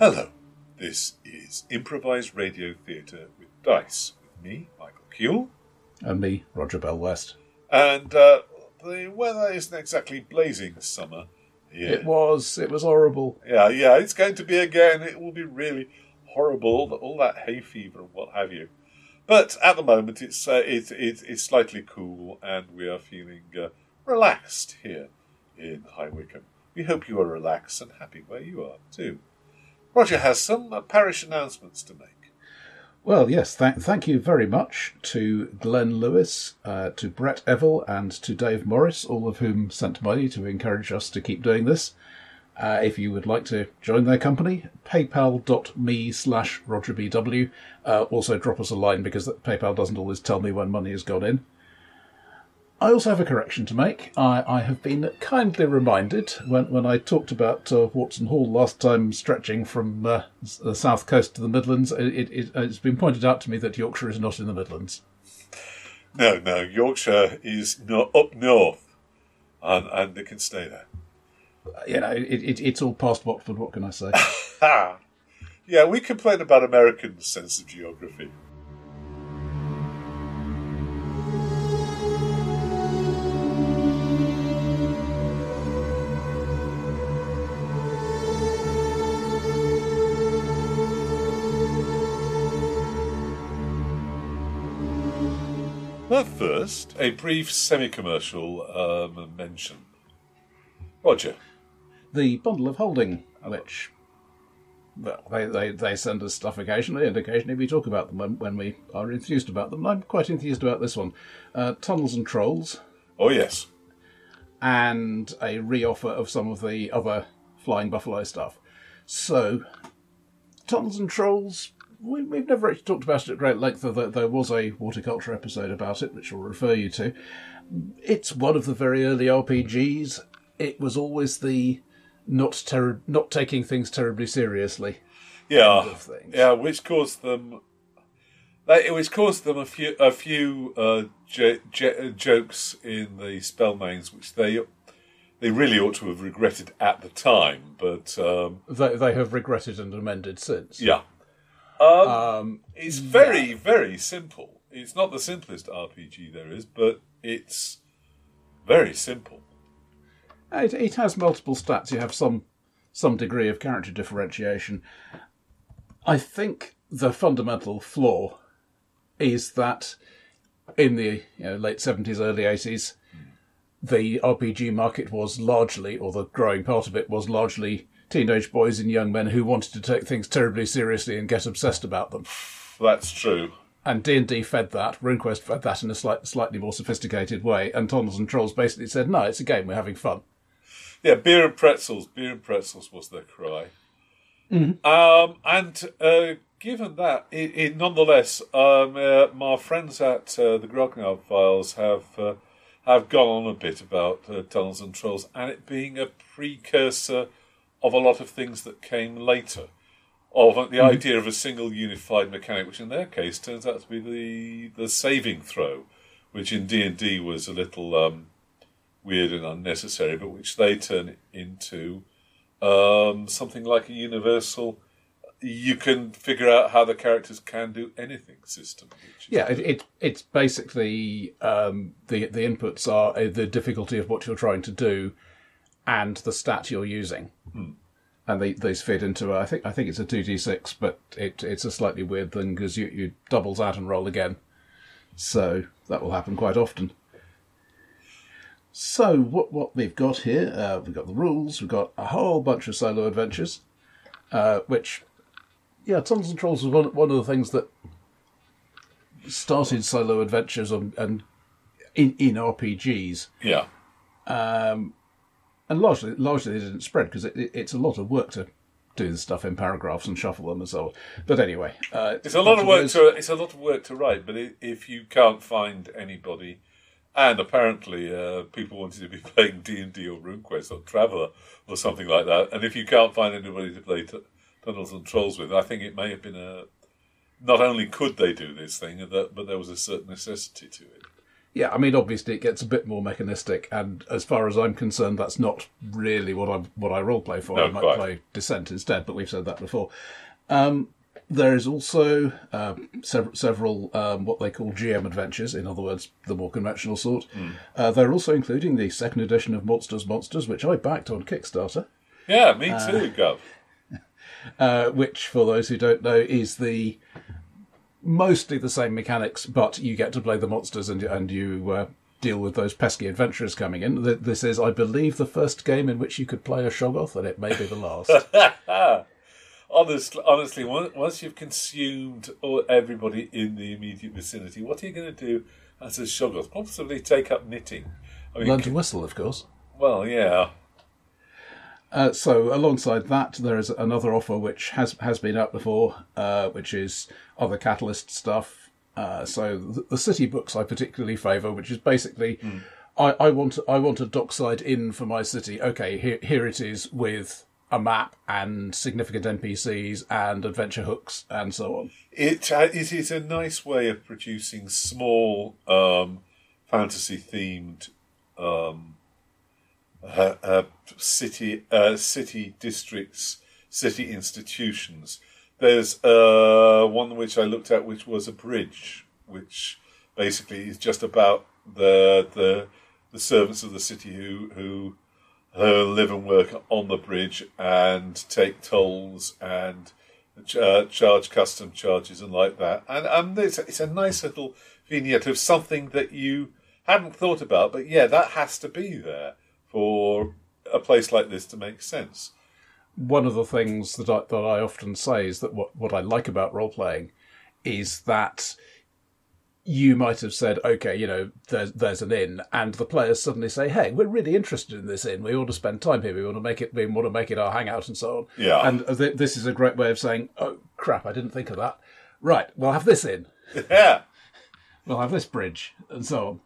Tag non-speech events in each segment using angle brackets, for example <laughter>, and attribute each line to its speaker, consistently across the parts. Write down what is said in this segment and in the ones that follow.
Speaker 1: Hello, this is Improvised Radio Theatre with Dice, with me, Michael Cule,
Speaker 2: And me, Roger Bell West.
Speaker 1: and uh, the weather isn't exactly blazing summer here.
Speaker 2: It was, it was horrible.
Speaker 1: Yeah, yeah, it's going to be again. It will be really horrible, all, all that hay fever and what have you. But at the moment, it's uh, it, it, it's slightly cool, and we are feeling uh, relaxed here in High Wycombe. We hope you are relaxed and happy where you are too. Roger has some parish announcements to make.
Speaker 2: Well, yes, th- thank you very much to Glenn Lewis, uh, to Brett Evell, and to Dave Morris, all of whom sent money to encourage us to keep doing this. Uh, if you would like to join their company, paypal.me slash rogerbw. Uh, also drop us a line because PayPal doesn't always tell me when money has gone in. I also have a correction to make. I, I have been kindly reminded when, when I talked about uh, Watson Hall last time stretching from uh, the south coast to the Midlands, it, it, it's been pointed out to me that Yorkshire is not in the Midlands.
Speaker 1: No, no, Yorkshire is no, up north, and, and it can stay there.
Speaker 2: You know, it, it, it's all past Watford, what can I say? <laughs>
Speaker 1: Yeah, we complain about American sense of geography. But first, a brief semi-commercial um, mention. Roger,
Speaker 2: the bundle of holding, which well, they, they, they send us stuff occasionally, and occasionally we talk about them when, when we are enthused about them. I'm quite enthused about this one. Uh, Tunnels and Trolls,
Speaker 1: oh yes,
Speaker 2: and a reoffer of some of the other Flying Buffalo stuff. So, Tunnels and Trolls, we, we've never actually talked about it at great length, though there, was a Horticulture episode about it, which I'll refer you to. It's one of the very early RPGs. It was always the not ter- not taking things terribly seriously.
Speaker 1: yeah, yeah, which caused them. It which caused them a few a few uh, j- j- jokes in the spellmains, which they they really ought to have regretted at the time. But um,
Speaker 2: They, they have regretted and amended since.
Speaker 1: yeah, um,
Speaker 2: Um,
Speaker 1: it's very very simple. It's not the simplest RPG there is, but it's very simple.
Speaker 2: It, it has multiple stats. You have some some degree of character differentiation. I think the fundamental flaw is that in the you know, late seventies, early eighties, the RPG market was largely, or the growing part of it was largely teenage boys and young men who wanted to take things terribly seriously and get obsessed about them.
Speaker 1: That's true.
Speaker 2: And D and D fed that. RuneQuest fed that in a slight, slightly more sophisticated way. And Tunnels and Trolls basically said, "No, it's a game. We're having fun."
Speaker 1: Yeah, beer and pretzels. Beer and pretzels was their cry. Um, and uh, given that, it, it nonetheless, um, uh, my friends at uh, the Grognard Files have uh, have gone on a bit about uh, Tunnels and Trolls, and it being a precursor of a lot of things that came later. Of the idea of a single unified mechanic, which in their case turns out to be the the saving throw, which in D and D was a little um, weird and unnecessary, but which they turn into um, something like a universal. You can figure out how the characters can do anything system.
Speaker 2: Yeah, it, it it's basically um, the the inputs are uh, the difficulty of what you're trying to do, and the stat you're using, and they these fit into a, I think I think it's a two d six, but it it's a slightly weird thing because you you doubles out and roll again, so that will happen quite often. So what what we've got here, uh, we've got the rules, we've got a whole bunch of solo adventures, uh, which yeah, Tunnels and Trolls was one one of the things that started solo adventures on, and in in RPGs,
Speaker 1: yeah,
Speaker 2: and largely largely they didn't spread because it, it, it's a lot of work to do the stuff in paragraphs and shuffle them and so on. But anyway, uh,
Speaker 1: it's a lot of work to it's a lot of work to write. But if you can't find anybody, and apparently uh, people wanted to be <laughs> playing D and D or RuneQuest or Traveller or something like that, and if you can't find anybody to play t- Tunnels and Trolls with, I think it may have been a. Not only could they do this thing, but there was a certain necessity to it.
Speaker 2: Yeah, I mean, obviously it gets a bit more mechanistic, and as far as I'm concerned, that's not really what I what I role play for.
Speaker 1: No,
Speaker 2: I might
Speaker 1: quite.
Speaker 2: play Descent instead, but we've said that before. Um, there is also uh, several, several um, what they call GM adventures, in other words, the more conventional sort. Uh, they're also including the second edition of Monsters Monsters, which I backed on Kickstarter.
Speaker 1: Yeah, me too, Gov. <laughs>
Speaker 2: uh, which, for those who don't know, is the mostly the same mechanics, but you get to play the monsters and and you uh, deal with those pesky adventurers coming in. This is, I believe, the first game in which you could play a Shoggoth, and it may be the last. <laughs>
Speaker 1: Honestly, honestly, once you've consumed all, everybody in the immediate vicinity, what are you going to do as a Shoggoth? Possibly take up knitting. I mean,
Speaker 2: Learn to whistle, of course.
Speaker 1: well, yeah.
Speaker 2: Uh, so alongside that, there is another offer which has has been out before, uh, which is other Catalyst stuff. Uh, so the, the city books I particularly favour, which is basically, I, I want I want a dockside inn for my city. Okay, here here it is with a map and significant NPCs and adventure hooks and so on.
Speaker 1: It uh, it is a nice way of producing small um, fantasy themed um, uh, uh, city city districts, city institutions. There's uh, one which I looked at, which was a bridge, which basically is just about the the the servants of the city who who uh, live and work on the bridge and take tolls and uh, charge custom charges and like that. And um, it's, it's a nice little vignette of something that you hadn't thought about, but yeah, that has to be there for a place like this to make sense.
Speaker 2: one of the things that I, that I often say is that what, what I like about role playing is that you might have said, okay, you know, there's there's an inn, and the players suddenly say, hey, we're really interested in this inn. We want to spend time here. We want to make it. We want to make it our hangout and so on.
Speaker 1: Yeah.
Speaker 2: And th- this is a great way of saying, oh crap, I didn't think of that. Right, we'll have this inn. <laughs>
Speaker 1: Yeah.
Speaker 2: We'll have this bridge and so on.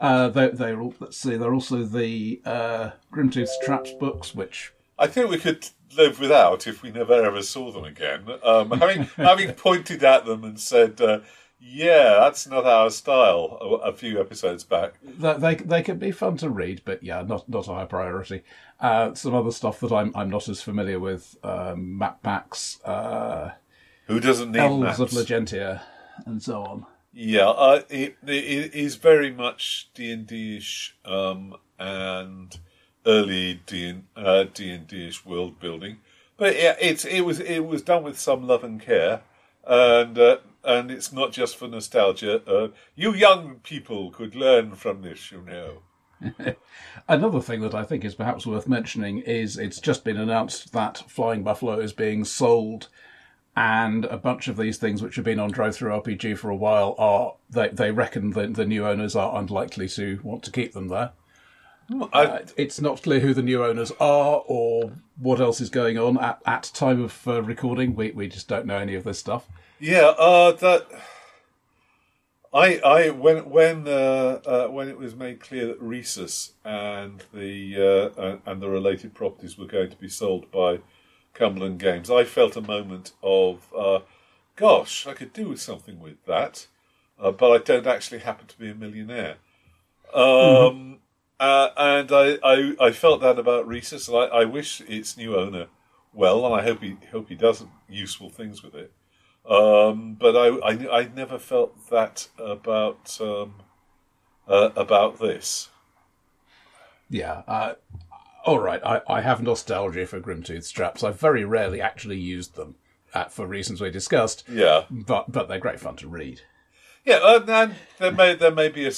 Speaker 2: Uh, they, they're all, let's see. They're also the uh, Grimtooth's Traps books, which
Speaker 1: I think we could live without if we never ever saw them again. Um, having <laughs> having pointed at them and said, uh, "Yeah, that's not our style," a, a few episodes back.
Speaker 2: They, they can be fun to read, but yeah, not not a high priority. Uh, some other stuff that I'm I'm not as familiar with: um, map packs, uh,
Speaker 1: Who doesn't need
Speaker 2: elves
Speaker 1: maps?
Speaker 2: of Legentia, and so on.
Speaker 1: Yeah, uh, it, it is very much D and D-ish um, and early D uh, D and D-ish world building, but yeah, it's it was it was done with some love and care, and uh, and it's not just for nostalgia. Uh, you young people could learn from this, you know. <laughs>
Speaker 2: Another thing that I think is perhaps worth mentioning is it's just been announced that Flying Buffalo is being sold, and a bunch of these things which have been on DriveThruRPG for a while are they they reckon that the new owners are unlikely to want to keep them there.
Speaker 1: I,
Speaker 2: Uh, it's not clear who the new owners are or what else is going on at, at time of uh, recording. We we just don't know any of this stuff.
Speaker 1: Yeah, uh, that I, I when when uh, uh, when it was made clear that Risus and the uh, and the related properties were going to be sold by Cumberland Games, I felt a moment of, uh, gosh, I could do with something with that, uh, but I don't actually happen to be a millionaire. Um, uh, and I, I I felt that about Risus, and I, I wish its new owner well, and I hope he hope he does useful things with it. Um, but I, I, I never felt that about um, uh, about this.
Speaker 2: Yeah. All right. I, I have nostalgia for Grimtooth's Traps. I've very rarely actually used them uh, for reasons we discussed,
Speaker 1: Yeah,
Speaker 2: but but they're great fun to read.
Speaker 1: yeah, uh, and there may there may be a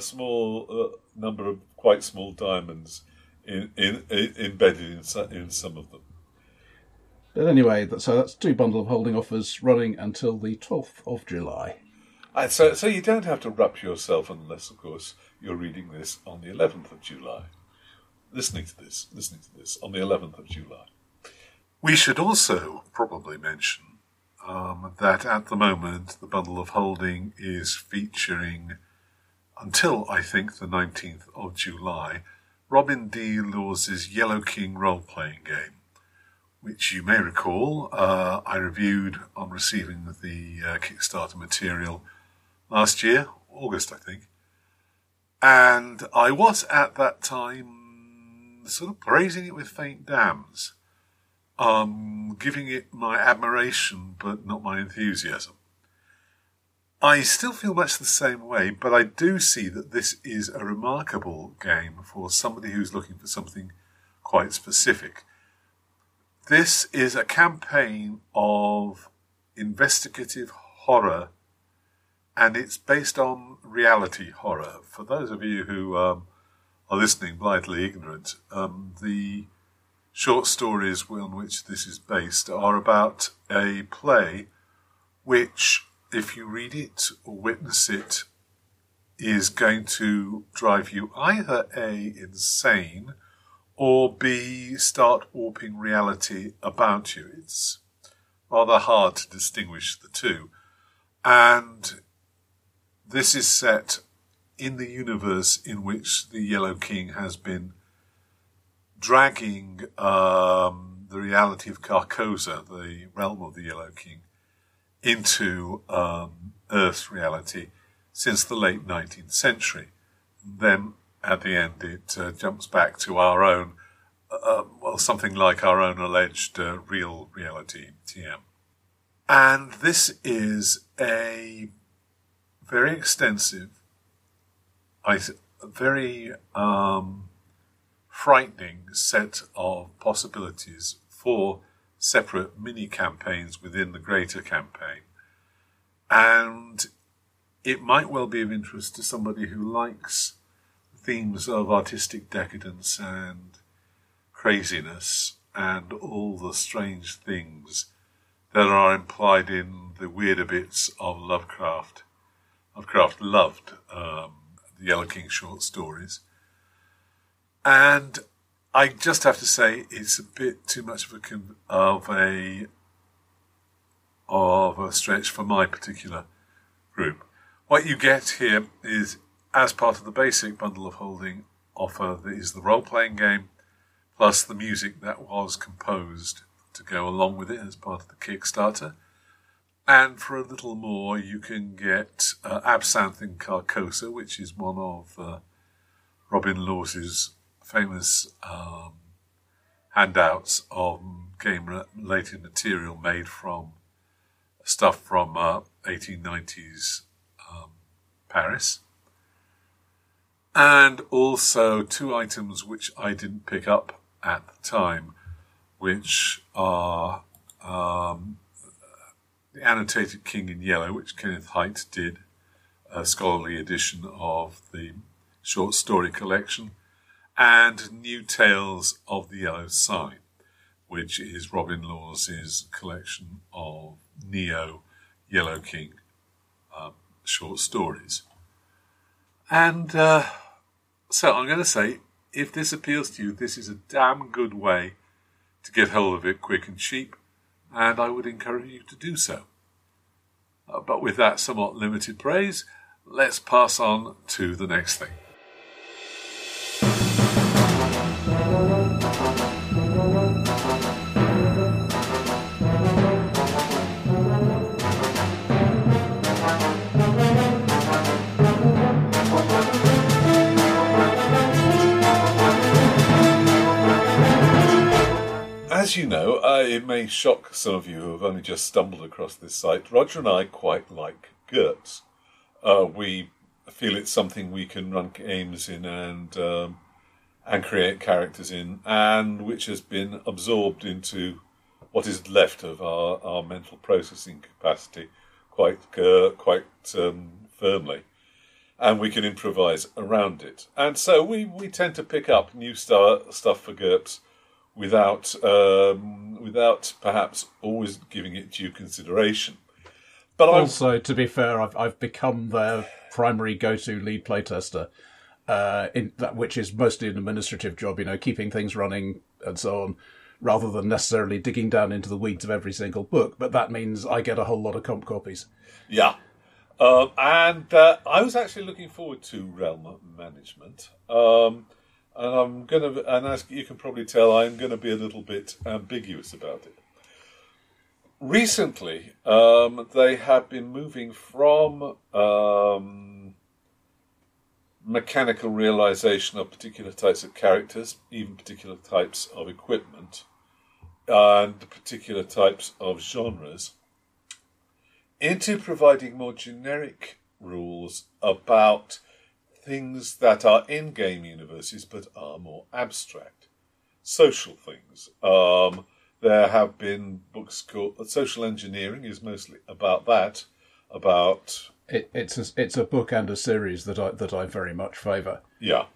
Speaker 1: small uh, number of quite small diamonds in, in, in embedded in, in some of them.
Speaker 2: But anyway, so that's two bundle of holding offers running until the 12th of July.
Speaker 1: And so so you don't have to wrap yourself unless, of course, you're reading this on the 11th of July. Listening to this, listening to this on the 11th of July.
Speaker 3: We should also probably mention um, that at the moment the bundle of holding is featuring, until I think the 19th of July, Robin D. Laws's Yellow King role playing game, which you may recall uh, I reviewed on receiving the uh, Kickstarter material last year, August I think.
Speaker 1: And I was at that time sort of praising it with faint dams, um, giving it my admiration but not my enthusiasm. I still feel much the same way, but I do see that this is a remarkable game for somebody who's looking for something quite specific. This is a campaign of investigative horror and it's based on reality horror. For those of you who um, are listening blithely ignorant, um, the short stories on which this is based are about a play which, if you read it or witness it, is going to drive you either A, insane, or B, start warping reality about you. It's rather hard to distinguish the two. And this is set in the universe in which the Yellow King has been dragging um, the reality of Carcosa, the realm of the Yellow King, into um, Earth's reality since the late 19th century. Then at the end, it uh, jumps back to our own, uh, well, something like our own alleged uh, real reality, TM. And this is a very extensive, I th- a very um, frightening set of possibilities for separate mini campaigns within the greater campaign. And it might well be of interest to somebody who likes themes of artistic decadence and craziness and all the strange things that are implied in the weirder bits of Lovecraft Lovecraft loved um, the Yellow King short stories. And I just have to say it's a bit too much of a of a of a stretch for my particular group. What you get here is, as part of the basic bundle of holding offer, is the role playing game, plus the music that was composed to go along with it as part of the Kickstarter. And for a little more, you can get uh, Absinthe in Carcosa, which is one of uh, Robin Laws's famous um, handouts of game related material made from stuff from uh, 1890s um, Paris. And also two items which I didn't pick up at the time, which are um, the annotated King in Yellow, which Kenneth Hite did, a scholarly edition of the short story collection, and New Tales of the Yellow Sign, which is Robin Laws's collection of Neo Yellow King um, short stories. And uh, so I'm going to say, if this appeals to you, this is a damn good way to get hold of it quick and cheap and I would encourage you to do so. Uh, but with that somewhat limited praise, let's pass on to the next thing.
Speaker 4: As you know, uh, it may shock some of you who have only just stumbled across this site. Roger and I quite like GURPS. Uh, we feel it's something we can run games in and um, and create characters in, and which has been absorbed into what is left of our, our mental processing capacity quite uh, quite um, firmly, and we can improvise around it. And so we, we tend to pick up new star, stuff for GURPS without um, without perhaps always giving it due consideration.
Speaker 2: But also, I'm... to be fair, I've I've become their primary go-to lead playtester, uh, in that which is mostly an administrative job, you know, keeping things running and so on, rather than necessarily digging down into the weeds of every single book. But that means I get a whole lot of comp copies.
Speaker 4: Yeah. Um, and uh, I was actually looking forward to Realm Management. Um, and I'm gonna, and as you can probably tell, I'm going to be a little bit ambiguous about it. Recently, um, they have been moving from um,
Speaker 1: mechanical realization of particular types of characters, even particular types of equipment, and particular types of genres, into providing more generic rules about things that are in game universes but are more abstract. Social things. Um, there have been books called Social Engineering is mostly about that, about
Speaker 2: it, it's a, it's a book and a series that I that I very much favour.
Speaker 1: Yeah,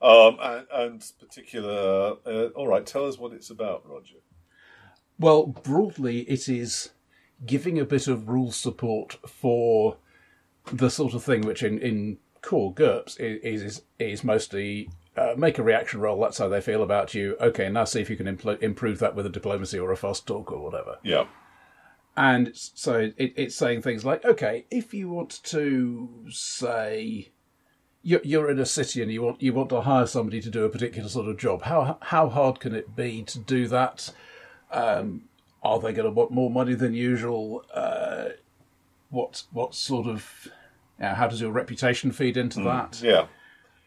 Speaker 1: um, and, and particular. Uh, all right, tell us what it's about, Roger.
Speaker 2: Well, broadly, it is giving a bit of rule support for the sort of thing which in, in core GURPS is is, is mostly uh, make a reaction roll. That's how they feel about you. Okay, now see if you can impl- improve that with a diplomacy or a fast talk or whatever.
Speaker 1: Yeah.
Speaker 2: And so it, it's saying things like, okay, if you want to say you're, you're in a city and you want you want to hire somebody to do a particular sort of job, how how hard can it be to do that? Um, are they going to want more money than usual? Uh, what what sort of know, how does your reputation feed into mm, that?
Speaker 1: Yeah,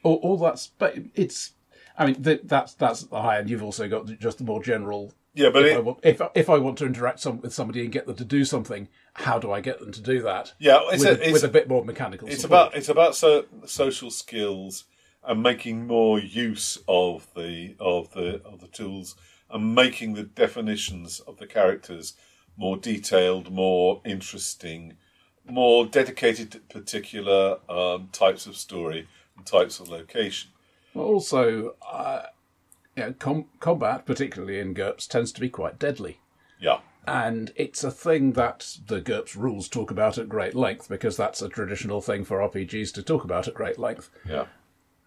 Speaker 2: all, all that's but it's. I mean, th- that's that's the high end. You've also got just the more general
Speaker 1: yeah, but
Speaker 2: if,
Speaker 1: it,
Speaker 2: I want, if if I want to interact some, with somebody and get them to do something, how do I get them to do that?
Speaker 1: Yeah, it's
Speaker 2: with,
Speaker 1: a,
Speaker 2: with a bit more mechanical.
Speaker 1: It's
Speaker 2: support.
Speaker 1: about it's about so, social skills and making more use of the of the of the tools and making the definitions of the characters more detailed, more interesting, more dedicated to particular um, types of story and types of location.
Speaker 2: Also, uh, you know, com- combat, particularly in GURPS, tends to be quite deadly.
Speaker 1: Yeah.
Speaker 2: And it's a thing that the GURPS rules talk about at great length because that's a traditional thing for RPGs to talk about at great length.
Speaker 1: Yeah.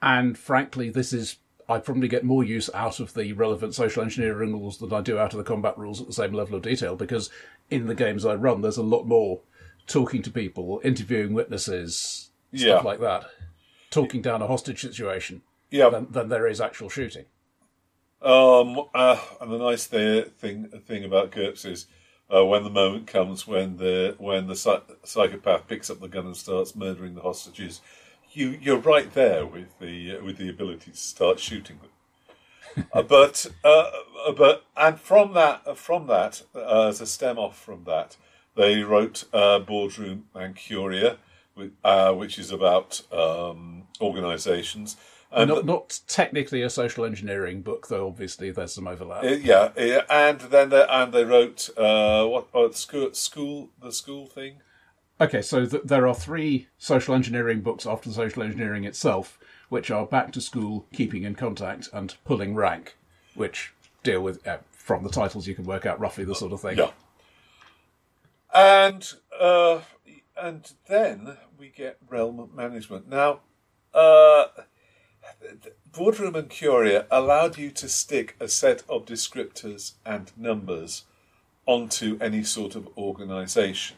Speaker 2: And frankly, this is. I probably get more use out of the relevant social engineering rules than I do out of the combat rules at the same level of detail because in the games I run, there's a lot more talking to people, interviewing witnesses, stuff yeah. like that, talking down a hostage situation
Speaker 1: yeah.
Speaker 2: than, than there is actual shooting.
Speaker 1: Um, uh, and the nice th- thing thing about GURPS is uh, when the moment comes when the when the psychopath picks up the gun and starts murdering the hostages, you you're right there with the uh, with the ability to start shooting them. <laughs> uh, but uh, but and from that from that uh, as a stem off from that, they wrote uh, Boardroom and Curia, which is about um, organisations
Speaker 2: and not, not technically a social engineering book, though. Obviously, there's some overlap.
Speaker 1: Uh, yeah, yeah, and then they, and they wrote uh, what oh, school, school, the school thing.
Speaker 2: Okay, so th- there are three social engineering books after the social engineering itself, which are Back to School, Keeping in Contact, and Pulling Rank, which deal with uh, from the titles you can work out roughly the sort of thing.
Speaker 1: Yeah, and uh, and then we get realm management now. Uh, Boardroom curia allowed you to stick a set of descriptors and numbers onto any sort of organisation.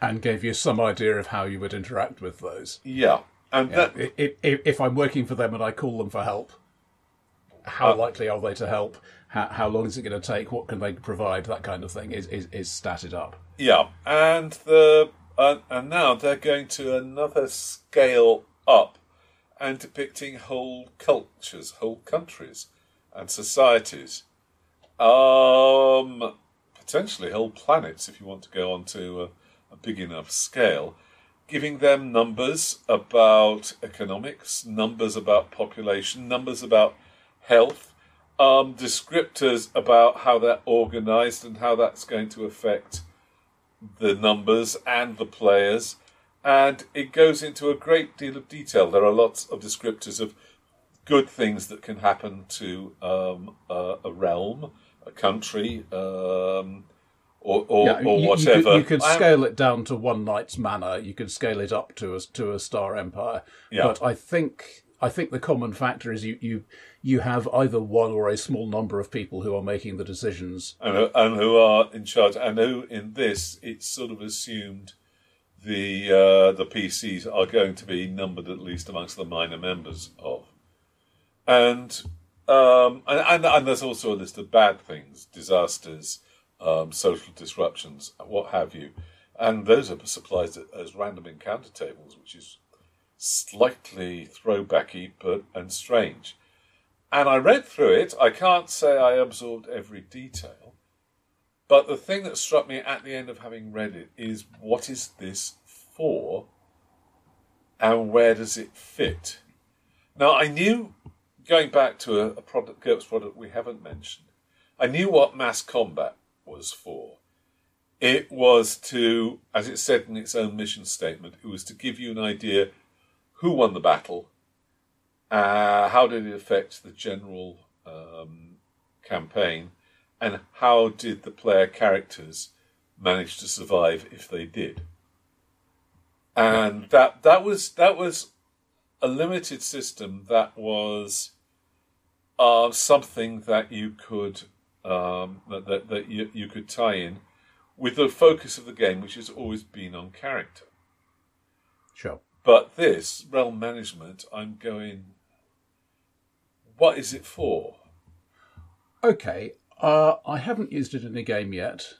Speaker 2: And gave you some idea of how you would interact with those.
Speaker 1: Yeah. And yeah.
Speaker 2: That, if, if, if, I'm working for them and I call them for help, how uh, likely are they to help? How, how, long is it going to take? What can they provide? That kind of thing is, is, is statted up.
Speaker 1: Yeah. And the uh, and now they're going to another scale up and depicting whole cultures, whole countries, and societies. Um, potentially whole planets if you want to go on to a, a big enough scale. Giving them numbers about economics, numbers about population, numbers about health, um, descriptors about how they're organized and how that's going to affect the numbers and the players and it goes into a great deal of detail. There are lots of descriptors of good things that can happen to um, uh, a realm, a country, um, or, or, yeah, or
Speaker 2: you,
Speaker 1: whatever.
Speaker 2: You could, you could scale it down to one knight's manor. You could scale it up to a to a star empire. Yeah. But I think I think the common factor is you you you have either one or a small number of people who are making the decisions.
Speaker 1: And, and who are in charge, and who in this it's sort of assumed the uh, the PCs are going to be numbered at least amongst the minor members of, and um, and, and, and there's also a list of bad things, disasters, um, social disruptions, what have you, and those are supplied as random encounter tables, which is slightly throwbacky but and strange. And I read through it. I can't say I absorbed every detail, but the thing that struck me at the end of having read it is what is this for, and where does it fit? Now I knew going back to a, a product, GURPS product we haven't mentioned. I knew what mass combat was for. It was to, as it said in its own mission statement, it was to give you an idea who won the battle, uh, how did it affect the general um, campaign, and how did the player characters manage to survive if they did. And that that was that was a limited system that was uh, something that you could um, that, that, that you, you could tie in with the focus of the game, which has always been on character.
Speaker 2: Sure.
Speaker 1: But this realm management, I'm going. What is it for?
Speaker 2: Okay, uh, I haven't used it in a game yet.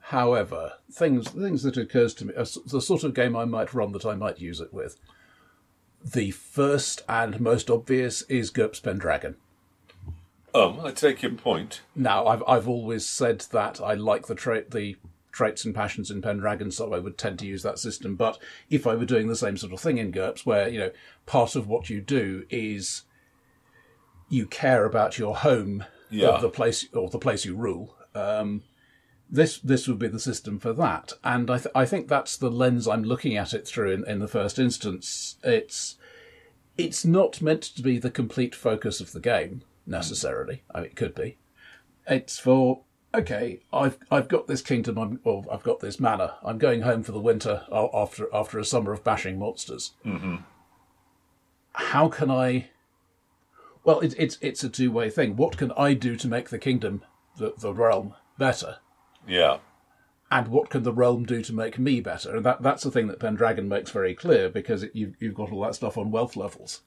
Speaker 2: However, things things that occurs to me, uh, the sort of game I might run that I might use it with. The first and most obvious is GURPS Pendragon.
Speaker 1: Um, I take your point.
Speaker 2: Now, I've I've always said that I like the trait the traits and passions in Pendragon, so I would tend to use that system. But if I were doing the same sort of thing in GURPS, where you know part of what you do is you care about your home,
Speaker 1: Yeah.
Speaker 2: or the place or the place you rule. Um, this this would be the system for that, and I th- I think that's the lens I'm looking at it through. In, in the first instance, it's it's not meant to be the complete focus of the game necessarily. I mean, it could be. It's for okay. I've I've got this kingdom. I'm or I've got this manor. I'm going home for the winter after after a summer of bashing monsters. Mm-hmm. How can I? Well, it's it's it's a two way thing. What can I do to make the kingdom, the the realm, better?
Speaker 1: Yeah.
Speaker 2: and what can the realm do to make me better? And that that's the thing that Pendragon makes very clear because it, you've you've got all that stuff on wealth levels.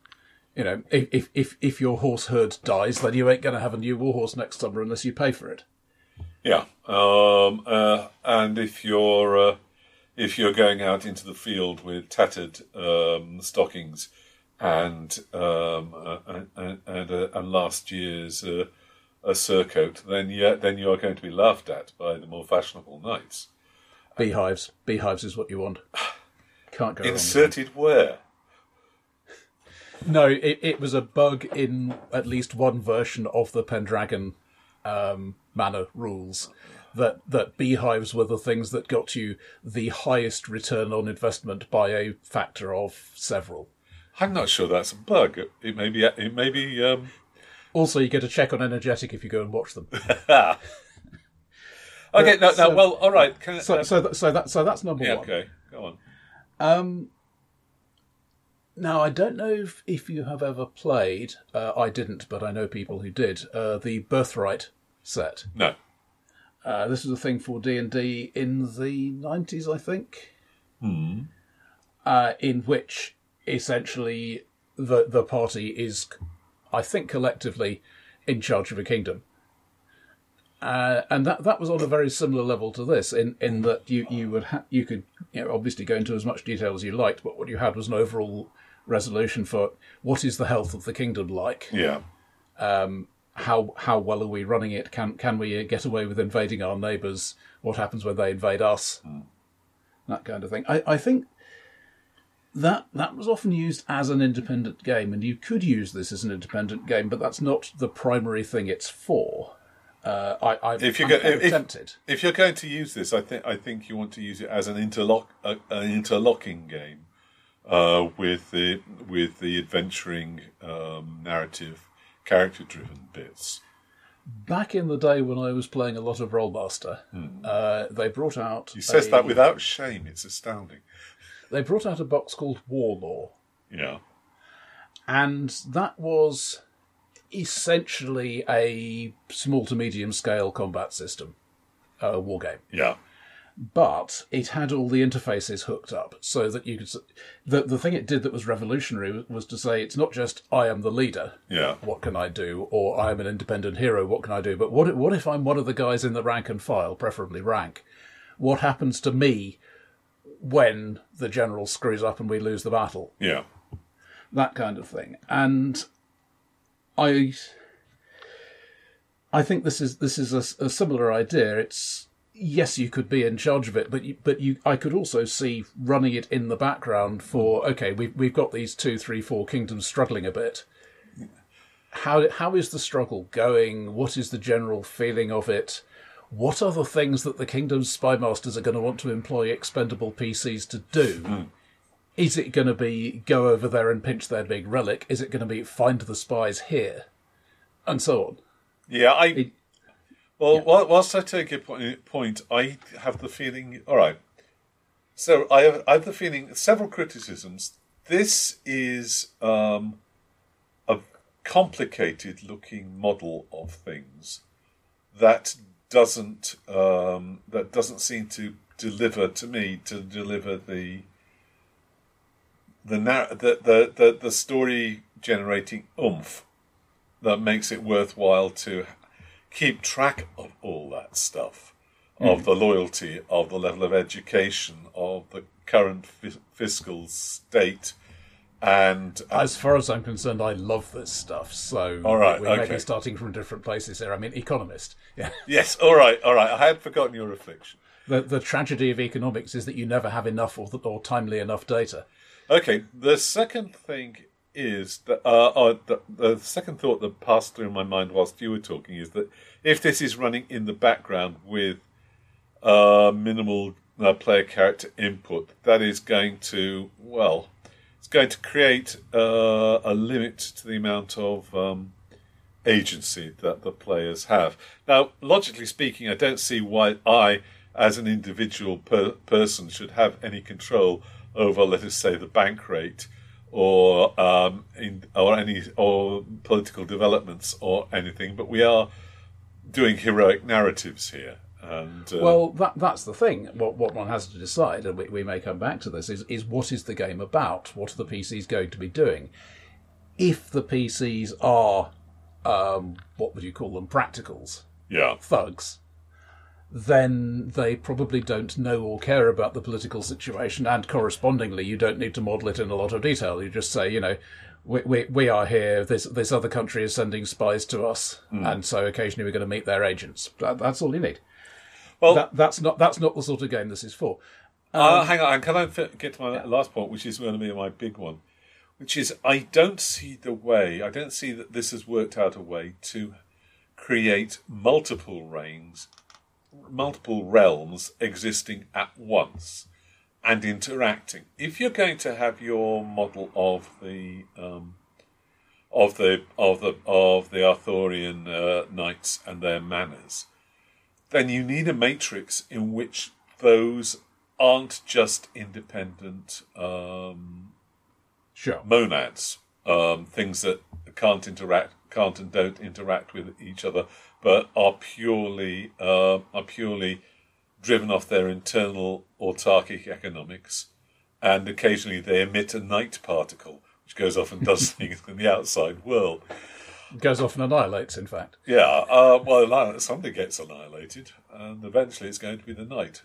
Speaker 2: You know, if if if, if your horse herd dies, then you ain't going to have a new warhorse next summer unless you pay for it.
Speaker 1: Yeah. Um, uh, and if you're uh, if you're going out into the field with tattered um, stockings and um, and and, and last year's uh, a surcoat, then yeah, then you are going to be laughed at by the more fashionable knights.
Speaker 2: Beehives, beehives is what you want. <sighs> Can't go wrong.
Speaker 1: Inserted where?
Speaker 2: No, it, it was a bug in at least one version of the Pendragon um, manor rules. That, that beehives were the things that got you the highest return on investment by a factor of several.
Speaker 1: I'm not sure that's a bug. It may be. It may be. Um,
Speaker 2: Also, you get a check on energetic if you go and watch them. <laughs>
Speaker 1: okay. No. No.
Speaker 2: so-
Speaker 1: well. All right. Can,
Speaker 2: So,
Speaker 1: uh,
Speaker 2: so, that, so that, so that's number
Speaker 1: yeah.
Speaker 2: one.
Speaker 1: Okay. Go on.
Speaker 2: Um, now I don't know if, if you have ever played. Uh, I didn't, but I know people who did. Uh, the Birthright set.
Speaker 1: No.
Speaker 2: Uh, this was a thing for D and D in the nineties, I think.
Speaker 1: Hmm.
Speaker 2: Uh, in which essentially the the party is, I think, collectively in charge of a kingdom. Uh, and that that was on a very similar level to this, in, in that you you would ha- you could you know, obviously go into as much detail as you liked, but what you had was an overall resolution for what is the health of the kingdom like,
Speaker 1: Yeah.
Speaker 2: how how well are we running it? Can can we get away with invading our neighbours? What happens when they invade us? That kind of thing. I, I think that that was often used as an independent game, and you could use this as an independent game, but that's not the primary thing it's for. Uh, I, I,
Speaker 1: If you're
Speaker 2: I'm
Speaker 1: go- if,
Speaker 2: tempted.
Speaker 1: If you're going to use this, I think I think you want to use it as an interlock uh, an interlocking game uh, with the with the adventuring um, narrative, character driven bits.
Speaker 2: Back in the day when I was playing a lot of Rolemaster, uh, they brought out.
Speaker 1: He says
Speaker 2: a-
Speaker 1: that without shame. It's astounding.
Speaker 2: They brought out a box called War Law.
Speaker 1: Yeah.
Speaker 2: and that was essentially a small to medium scale combat system, a war game.
Speaker 1: Yeah.
Speaker 2: But it had all the interfaces hooked up so that you could. The the thing it did that was revolutionary was to say it's not just I am the leader.
Speaker 1: Yeah.
Speaker 2: What can I do? Or I am an independent hero. What can I do? But what what if I'm one of the guys in the rank and file, preferably rank? What happens to me when the general screws up and we lose the battle.
Speaker 1: Yeah.
Speaker 2: That kind of thing. And I I think this is this is a, a similar idea. It's yes, you could be in charge of it, but you, but you, I could also see running it in the background for hmm. okay, we've we've got these two, three, four kingdoms struggling a bit. How how is the struggle going? What is the general feeling of it? What are the things that the kingdom's spy masters are going to want to employ expendable PCs to do? Mm. Is it going to be go over there and pinch their big relic? Is it going to be find the spies here, and so on?
Speaker 1: Yeah, I. It, well, yeah. whilst I take your point, I have the feeling. All right. So I have, I have the feeling several criticisms. This is um, a complicated looking model of things that doesn't um, that doesn't seem to deliver to me to deliver the the the the, the, the story generating oomph that makes it worthwhile to keep track of all that stuff, mm. of the loyalty, of the level of education, of the current f- fiscal state. And
Speaker 2: uh, as far as I'm concerned, I love this stuff. So
Speaker 1: all right,
Speaker 2: we
Speaker 1: okay.
Speaker 2: may be starting from different places here. I mean, economist. <laughs> Yeah.
Speaker 1: Yes. All right. All right. I had forgotten your affliction.
Speaker 2: The the tragedy of economics is that you never have enough or, or timely enough data.
Speaker 1: Okay. The second thing is that uh, uh, the, the, second thought that passed through my mind whilst you were talking is that if this is running in the background with uh, minimal uh, player character input, that is going to well, going to create uh, a limit to the amount of um, agency that the players have. Now, logically speaking, I don't see why I, as an individual per- person, should have any control over, let us say, the bank rate or um, in, or any or political developments or anything, but we are doing heroic narratives here. And, uh,
Speaker 2: well, that that's the thing. What what one has to decide, and we, we may come back to this, is is what is the game about? What are the PCs going to be doing? If the PCs are, um, what would you call them, practicals?
Speaker 1: Yeah,
Speaker 2: thugs then they probably don't know or care about the political situation, and correspondingly, you don't need to model it in a lot of detail. You just say, you know, we we, we are here. This this other country is sending spies to us, mm. and so occasionally we're going to meet their agents. That, that's all you need. Well, that, that's not that's not the sort of game this is for.
Speaker 1: Uh, um, uh, hang on, can I get to my yeah. last point, which is going to be my big one, which is I don't see the way. I don't see that this has worked out a way to create multiple reigns multiple realms existing at once and interacting. If you're going to have your model of the um, of the of the of the Arthurian uh, knights and their manners, then you need a matrix in which those aren't just independent um,
Speaker 2: sure.
Speaker 1: monads, um, things that can't interact, can't and don't interact with each other, but are purely uh, are purely driven off their internal autarkic economics, and occasionally they emit a night particle which goes off and does <laughs> things in the outside world.
Speaker 2: Goes off and annihilates, in fact.
Speaker 1: Yeah, uh, well, something gets annihilated, and eventually it's going to be the knight.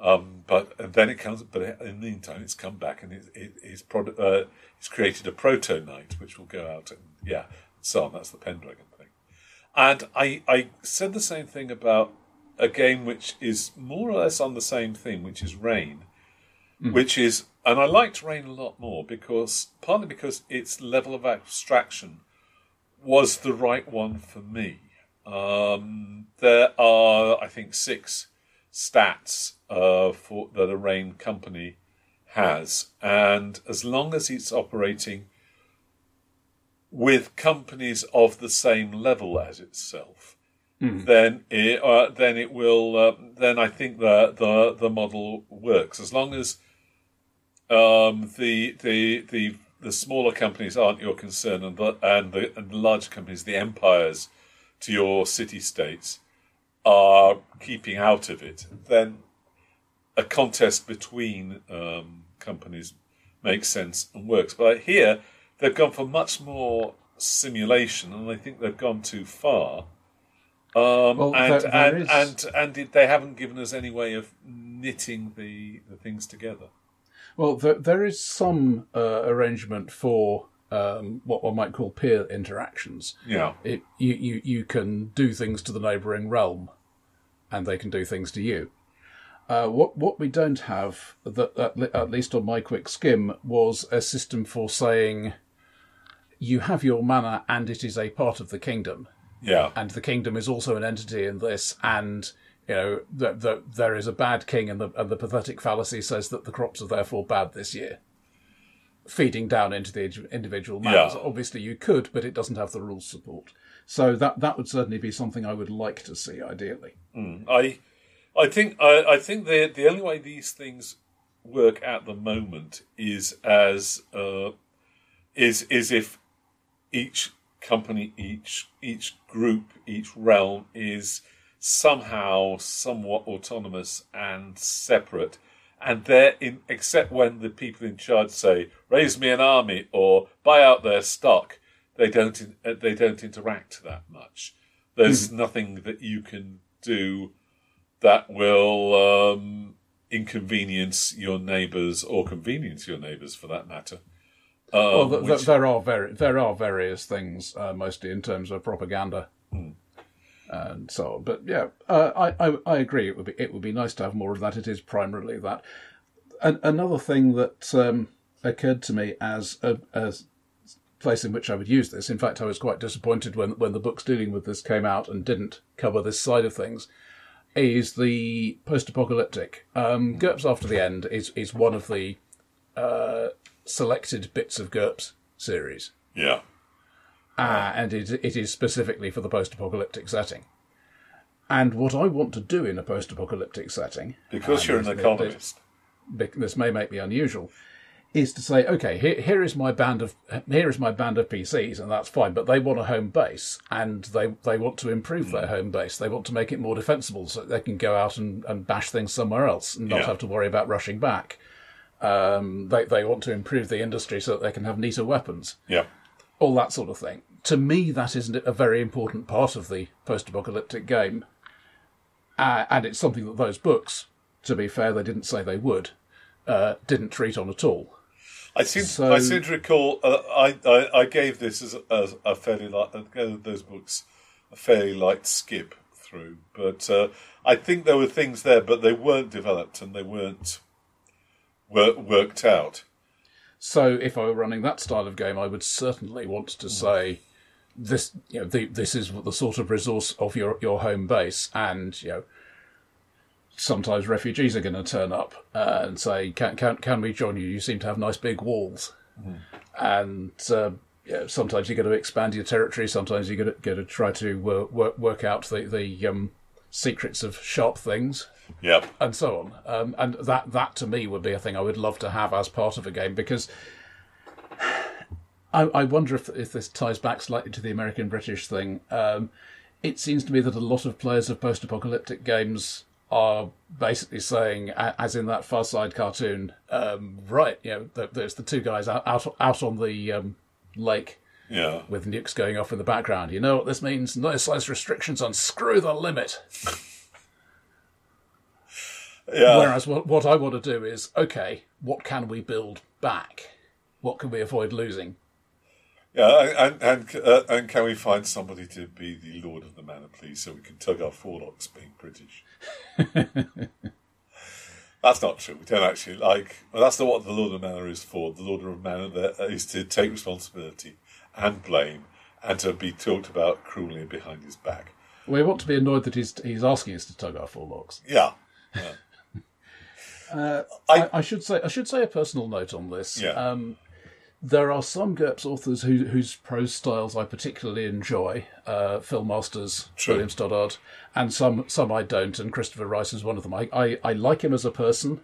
Speaker 1: Um, but and then it comes, but in the meantime, it's come back and it, it, it's, uh, it's created a proto knight, which will go out and yeah, so on. That's the Pendragon. Thing. And I, I said the same thing about a game which is more or less on the same theme, which is Reign, mm. which is, and I liked Reign a lot more because, partly because its level of abstraction was the right one for me. Um, there are, I think, six stats uh, for that a Reign company has, and as long as it's operating with companies of the same level as itself, mm. then it uh, then it will uh, then I think the the the model works as long as um, the the the the smaller companies aren't your concern and the and the, and the larger companies, the empires to your city states, are keeping out of it. Then a contest between um, companies makes sense and works. But here they've gone for much more simulation, and I think they've gone too far. Um, well, and there, there and, and and and they haven't given us any way of knitting the, the things together.
Speaker 2: Well, there, there is some uh, arrangement for um, what one might call peer interactions.
Speaker 1: Yeah.
Speaker 2: It, you, you, you can do things to the neighbouring realm, and they can do things to you. Uh, what what we don't have, that at, at least on my quick skim, was a system for saying you have your manor and it is a part of the kingdom,
Speaker 1: Yeah.
Speaker 2: and the kingdom is also an entity in this, and you know that the, there is a bad king, and the and the pathetic fallacy says that the crops are therefore bad this year. Feeding down into the individual manors.
Speaker 1: Yeah.
Speaker 2: Obviously, you could, but it doesn't have the rules support. So that that would certainly be something I would like to see, ideally.
Speaker 1: I, I think I, I think the the only way these things work at the moment is as uh, is is if each company, each each group, each realm is somehow somewhat autonomous and separate, and they're in except when the people in charge say raise me an army or buy out their stock, they don't in, uh, they don't interact that much. There's nothing that you can do that will um, inconvenience your neighbours or convenience your neighbours for that matter. Um,
Speaker 2: Well, th- th- there are very there are various things, uh, mostly in terms of propaganda and so on. But yeah, uh, I, I I agree. It would be it would be nice to have more of that. It is primarily that. An- another thing that um, occurred to me as a as place in which I would use this. In fact, I was quite disappointed when when the books dealing with this came out and didn't cover this side of things. Is the post-apocalyptic um, GURPS After the End is is one of the uh, selected bits of GURPS series,
Speaker 1: yeah,
Speaker 2: uh, and it, it is specifically for the post-apocalyptic setting. And what I want to do in a post-apocalyptic setting,
Speaker 1: because you're an economist.
Speaker 2: this may make me unusual, is to say, okay, here, here is my band of here is my band of PCs, and that's fine. But they want a home base, and they they want to improve their home base. They want to make it more defensible, so they can go out and, and bash things somewhere else and not
Speaker 1: Yeah.
Speaker 2: have to worry about rushing back. Um, they they want to improve the industry so that they can have neater weapons
Speaker 1: Yeah,
Speaker 2: all that sort of thing. To me, that isn't a very important part of the post-apocalyptic game, uh, and it's something that those books, to be fair, they didn't say they would, uh, didn't treat on at all.
Speaker 1: I seem
Speaker 2: So-
Speaker 1: I seem to recall uh, I, I I gave this as a, as a fairly light uh, those books a fairly light skip through, but uh, I think there were things there, but they weren't developed and they weren't wor- worked out.
Speaker 2: So, if I were running that style of game, I would certainly want to say this. You know, the, this is the sort of resource of your your home base, and you know. Sometimes refugees are going to turn up uh, and say, "Can can can we join you? You seem to have nice big walls." and uh, yeah, sometimes you're going to expand your territory. Sometimes you're going to, going to try to uh, work work out the the um, secrets of sharp things
Speaker 1: Yeah,
Speaker 2: and so on. Um, and that that to me would be a thing I would love to have as part of a game because I, I wonder if if this ties back slightly to the American British thing. Um, it seems to me that a lot of players of post-apocalyptic games are basically saying, as in that Far Side cartoon, um, right? You know, there's the two guys out out, out on the um, lake
Speaker 1: yeah,
Speaker 2: with nukes going off in the background. You know what this means? No size restrictions on screw the limit. <laughs>
Speaker 1: yeah.
Speaker 2: Whereas what, what I want to do is, okay, what can we build back? What can we avoid losing?
Speaker 1: Yeah, and and uh, and can we find somebody to be the lord of the manor, please, so we can tug our forelocks being British? <laughs> that's not true. We don't actually like. Well, that's not what the lord of the manor is for. The lord of the manor there is to take responsibility and blame, and to be talked about cruelly behind his back.
Speaker 2: We want to be annoyed that he's he's asking us to tug our forelocks.
Speaker 1: Yeah,
Speaker 2: I, I should say I should say a personal note on this.
Speaker 1: yeah,
Speaker 2: Um, there are some GURPS authors who, whose prose styles I particularly enjoy. Uh, Phil Masters,
Speaker 1: True.
Speaker 2: William Stoddard, and some some I don't. And Christopher Rice is one of them. I, I, I like him as a person.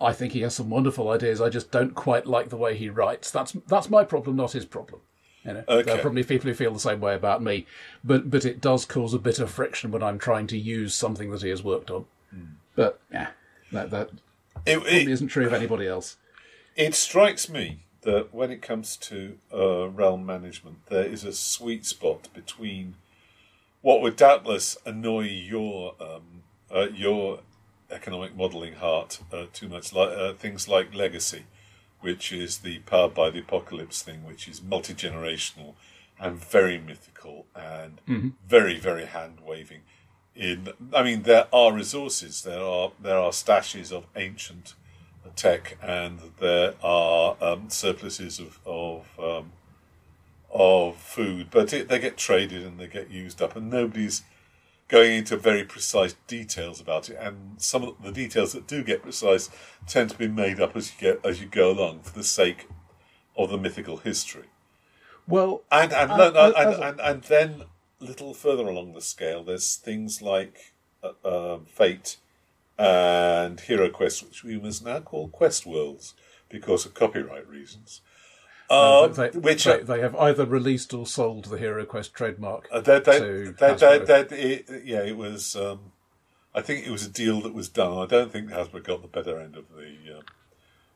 Speaker 2: I think he has some wonderful ideas. I just don't quite like the way he writes. That's that's my problem, not his problem. You know, there are probably people who feel the same way about me, but but it does cause a bit of friction when I'm trying to use something that he has worked on. But yeah, that that
Speaker 1: it,
Speaker 2: probably
Speaker 1: it,
Speaker 2: isn't true of anybody else.
Speaker 1: it strikes me that when it comes to uh, realm management, there is a sweet spot between what would doubtless annoy your um, uh, your economic modelling heart uh, too much. Like uh, things like Legacy, which is the powered by the apocalypse thing, which is multi generational and very mythical and
Speaker 2: Mm-hmm.
Speaker 1: very very hand waving. In I mean, there are resources. There are there are stashes of ancient tech, and there are um, surpluses of of um, of food, but it, they get traded and they get used up, and nobody's going into very precise details about it. And some of the details that do get precise tend to be made up as you get as you go along for the sake of the mythical history.
Speaker 2: Well,
Speaker 1: And and
Speaker 2: Uh, uh,
Speaker 1: and,
Speaker 2: as a-
Speaker 1: and, and then little further along the scale, there's things like uh, um Fate and Hero Quest, which we must now call Quest Worlds because of copyright reasons.
Speaker 2: uh,
Speaker 1: Um,
Speaker 2: they,
Speaker 1: which
Speaker 2: they, they have either released or sold the Hero Quest trademark.
Speaker 1: Uh, that, that,
Speaker 2: to
Speaker 1: that, it, yeah, it was. Um, I think it was a deal that was done. I don't think Hasbro got the better end of the um,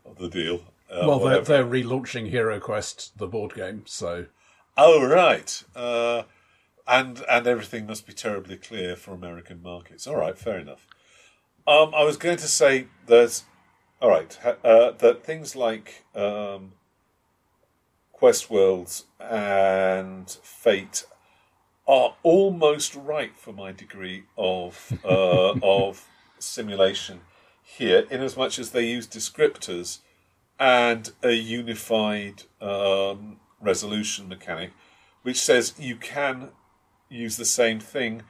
Speaker 1: of the deal. Uh,
Speaker 2: well, they're, they're relaunching Hero Quest, the board game, so
Speaker 1: Oh right, uh, and and everything must be terribly clear for American markets. All right, fair enough. Um, I was going to say there's all right uh, that things like um, Quest Worlds and Fate are almost right for my degree of uh, <laughs> of simulation here, in as much as they use descriptors and a unified um, resolution mechanic, which says you can use the same thing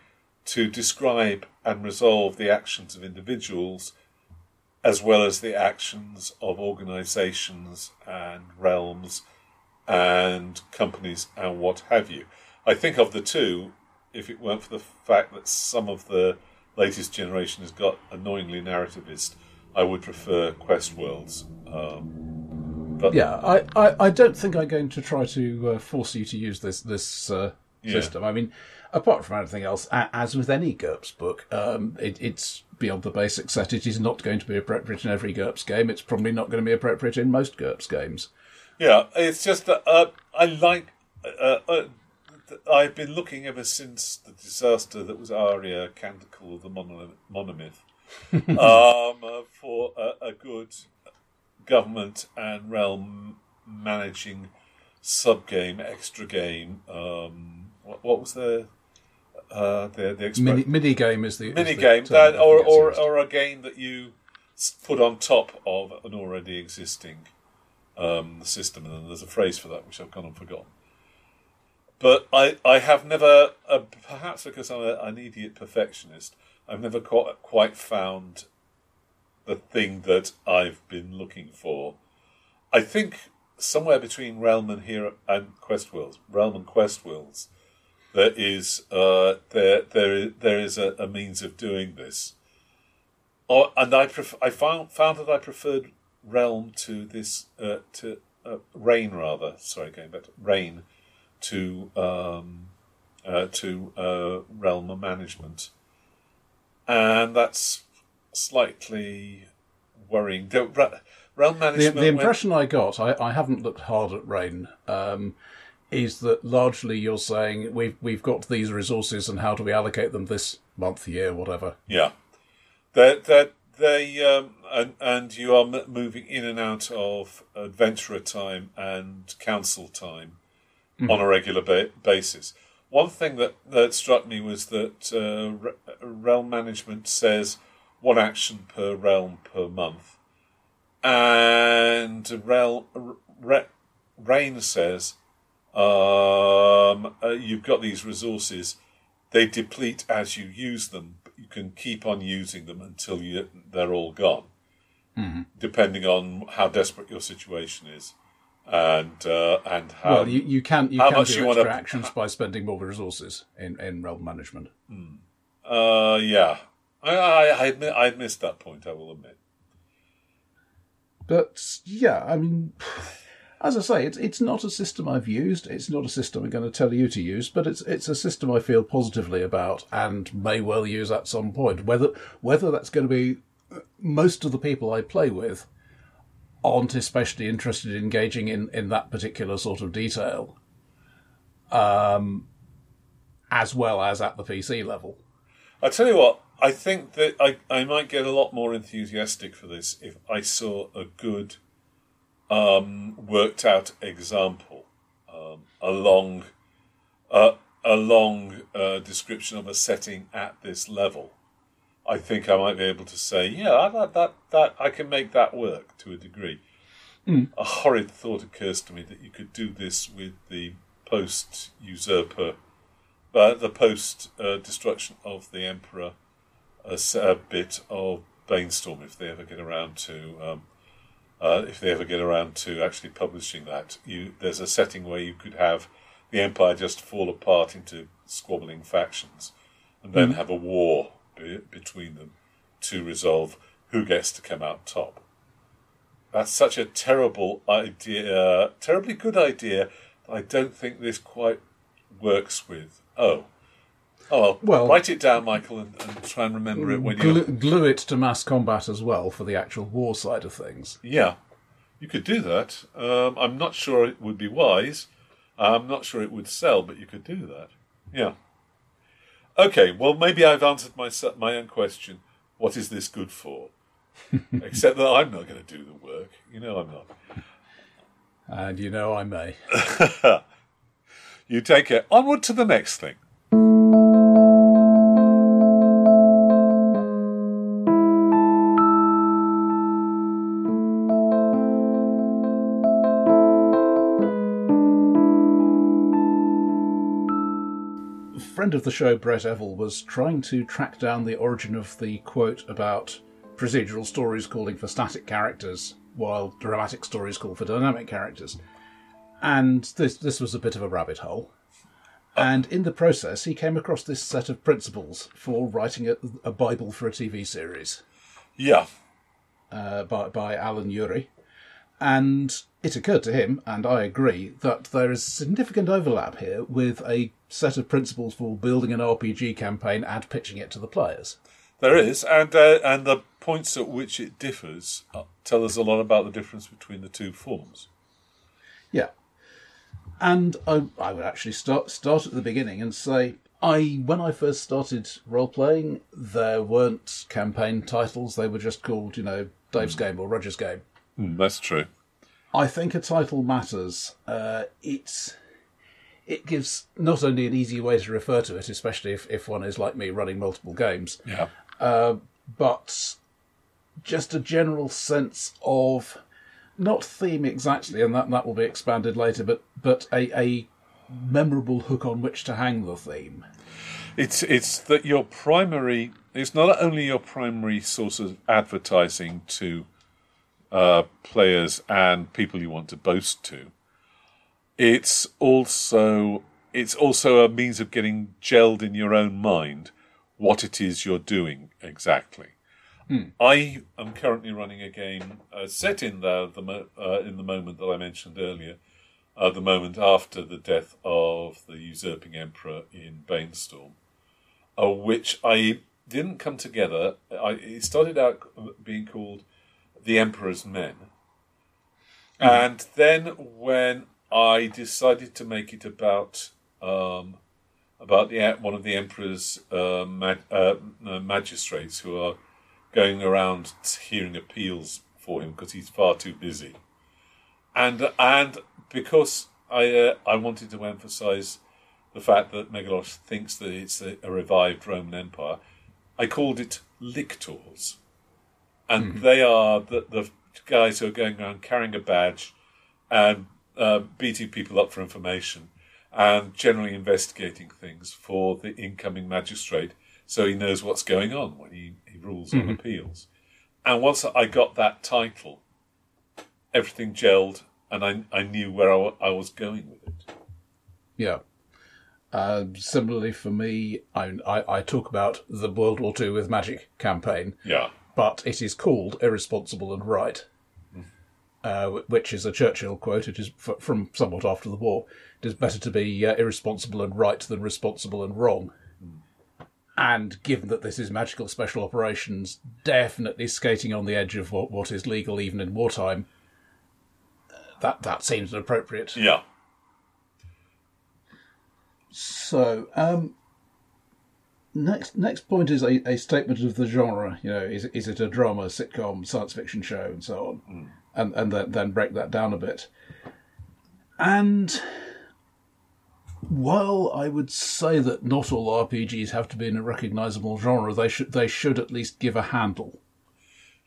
Speaker 1: to describe and resolve the actions of individuals as well as the actions of organizations and realms and companies and what have you. I think of the two, if it weren't for the fact that some of the latest generation has got annoyingly narrativist, I would prefer Quest Worlds. Um, but
Speaker 2: yeah, I, I, I don't think I'm going to try to uh, force you to use this this uh,
Speaker 1: Yeah.
Speaker 2: system. I mean, apart from anything else, as with any GURPS book, um, it, it's beyond the basic set. It is not going to be appropriate in every GURPS game. It's probably not going to be appropriate in most GURPS games.
Speaker 1: Yeah, it's just that uh, I like. Uh, uh, I've been looking ever since the disaster that was Aria Canticle of the Mono- Monomyth <laughs> um, uh, for a, a good government and realm managing sub game, extra game. Um, what, what was the uh, the the exp-
Speaker 2: Mini, mini game is the is
Speaker 1: mini
Speaker 2: the
Speaker 1: game that, or or, or a game that you put on top of an already existing um, system, and then there's a phrase for that which I've gone and forgotten. But I, I have never, uh, perhaps because I'm a, an idiot perfectionist, I've never quite, quite found the thing that I've been looking for. I think somewhere between Realm and Hero and Quest Worlds, Realm and Quest Worlds, there is uh, there there there is a, a means of doing this. Oh, and I pref- I found found that I preferred Realm to this uh, to uh, Reign rather. Sorry, going back to Reign to um, uh, to uh, Realm management, and that's slightly worrying. The, Realm management.
Speaker 2: the
Speaker 1: went-
Speaker 2: impression I got, I, I haven't looked hard at Reign, um, is that largely you're saying we've we've got these resources and how do we allocate them this month, year, whatever.
Speaker 1: Yeah, that that they um, and and you are moving in and out of adventurer time and council time on a regular ba- basis. One thing that, that struck me was that uh, re- realm management says one action per realm per month, and realm re, Reign says um, uh, you've got these resources they deplete as you use them, but you can keep on using them until you, they're all gone, depending on how desperate your situation is, and uh, and how.
Speaker 2: well, you, you can you
Speaker 1: how
Speaker 2: can
Speaker 1: much
Speaker 2: do
Speaker 1: you
Speaker 2: extra
Speaker 1: wanna-
Speaker 2: actions by spending more resources in, in realm management.
Speaker 1: uh, yeah, I, I, I admit I missed that point. I will admit.
Speaker 2: But yeah, I mean, as I say, it's it's not a system I've used. It's not a system I'm going to tell you to use, but it's it's a system I feel positively about and may well use at some point. Whether whether that's going to be most of the people I play with aren't especially interested in engaging in, in that particular sort of detail, um, as well as at the PC level.
Speaker 1: I tell you what, I think that I, I might get a lot more enthusiastic for this if I saw a good, um, worked out example, um, a long, uh, a long uh, description of a setting at this level. I think I might be able to say, yeah, that that that I can make that work to a degree.
Speaker 2: Mm.
Speaker 1: A horrid thought occurs to me that you could do this with the post usurper, uh, the post uh, destruction of the emperor, a, a, bit of Banestorm if they ever get around to. Um, uh, if they ever get around to actually publishing that, you there's a setting where you could have the empire just fall apart into squabbling factions, and then
Speaker 2: Mm.
Speaker 1: have a war be- between them to resolve who gets to come out top. That's such a terrible idea, terribly good idea. That I don't think this quite works with. Oh, oh,
Speaker 2: Well-
Speaker 1: write it down, Michael, and, and try and remember it when you.
Speaker 2: Glue, glue it to mass combat as well for the actual war side of things.
Speaker 1: Yeah, you could do that. Um, I'm not sure it would be wise. I'm not sure it would sell, but you could do that. Yeah. Okay, well, maybe I've answered my my own question. What is this good for? <laughs> Except that I'm not going to do the work. You know, I'm not.
Speaker 2: And you know I may. <laughs>
Speaker 1: You take it. Onward to the next thing.
Speaker 2: Friend of the show, Brett Evill, was trying to track down the origin of the quote about procedural stories calling for static characters, while dramatic stories call for dynamic characters. And this this was a bit of a rabbit hole. And in the process, he came across this set of principles for writing a, a Bible for a TV series
Speaker 1: Yeah.
Speaker 2: uh, by, by Alan Ury. And it occurred to him, and I agree, that there is significant overlap here with a set of principles for building an RPG campaign and pitching it to the players.
Speaker 1: There is, and uh, and the points at which it differs tell us a lot about the difference between the two forms.
Speaker 2: Yeah. And I, I would actually start start at the beginning and say I when I first started role playing, there weren't campaign titles; they were just called, you know, Dave's game or Roger's game.
Speaker 1: Mm, that's true.
Speaker 2: I think a title matters. Uh, it's it gives not only an easy way to refer to it, especially if, if one is like me running multiple games,
Speaker 1: Yeah.
Speaker 2: but just a general sense of not theme exactly, and that that will be expanded later, but but a, a memorable hook on which to hang the theme.
Speaker 1: It's it's that your primary it's not only your primary source of advertising to uh, players and people you want to boast to. It's also it's also a means of getting gelled in your own mind what it is you're doing exactly. I am currently running a game uh, set in the, the mo- uh, in the moment that I mentioned earlier, uh, the moment after the death of the usurping emperor in Banestorm, uh, which I didn't come together. I, it started out being called The Emperor's Men, and then when I decided to make it about um, about the one of the emperor's uh, uh, uh, magistrates who are going around hearing appeals for him because he's far too busy, and and because I uh, I wanted to emphasise the fact that Megalos thinks that it's a, a revived Roman Empire, I called it lictors, and they are the the guys who are going around carrying a badge and uh, beating people up for information and generally investigating things for the incoming magistrate so he knows what's going on when he, he rules on appeals. And once I got that title, everything gelled and I, I knew where I, I was going with it.
Speaker 2: Yeah. Uh, similarly, for me, I, I, I talk about the World War II with Magic campaign,
Speaker 1: Yeah.
Speaker 2: But it is called Irresponsible and Right, uh, which is a Churchill quote. It is f- from somewhat after the war. It is better to be uh, irresponsible and right than responsible and wrong. And given that this is magical special operations, definitely skating on the edge of what, what is legal even in wartime, uh, that that seems appropriate.
Speaker 1: Yeah.
Speaker 2: So, um, next next point is a, a statement of the genre. You know, is is it a drama, sitcom, science fiction show, and so on, mm. and and then, then break that down a bit. And while I would say that not all RPGs have to be in a recognizable genre, they should they should at least give a handle.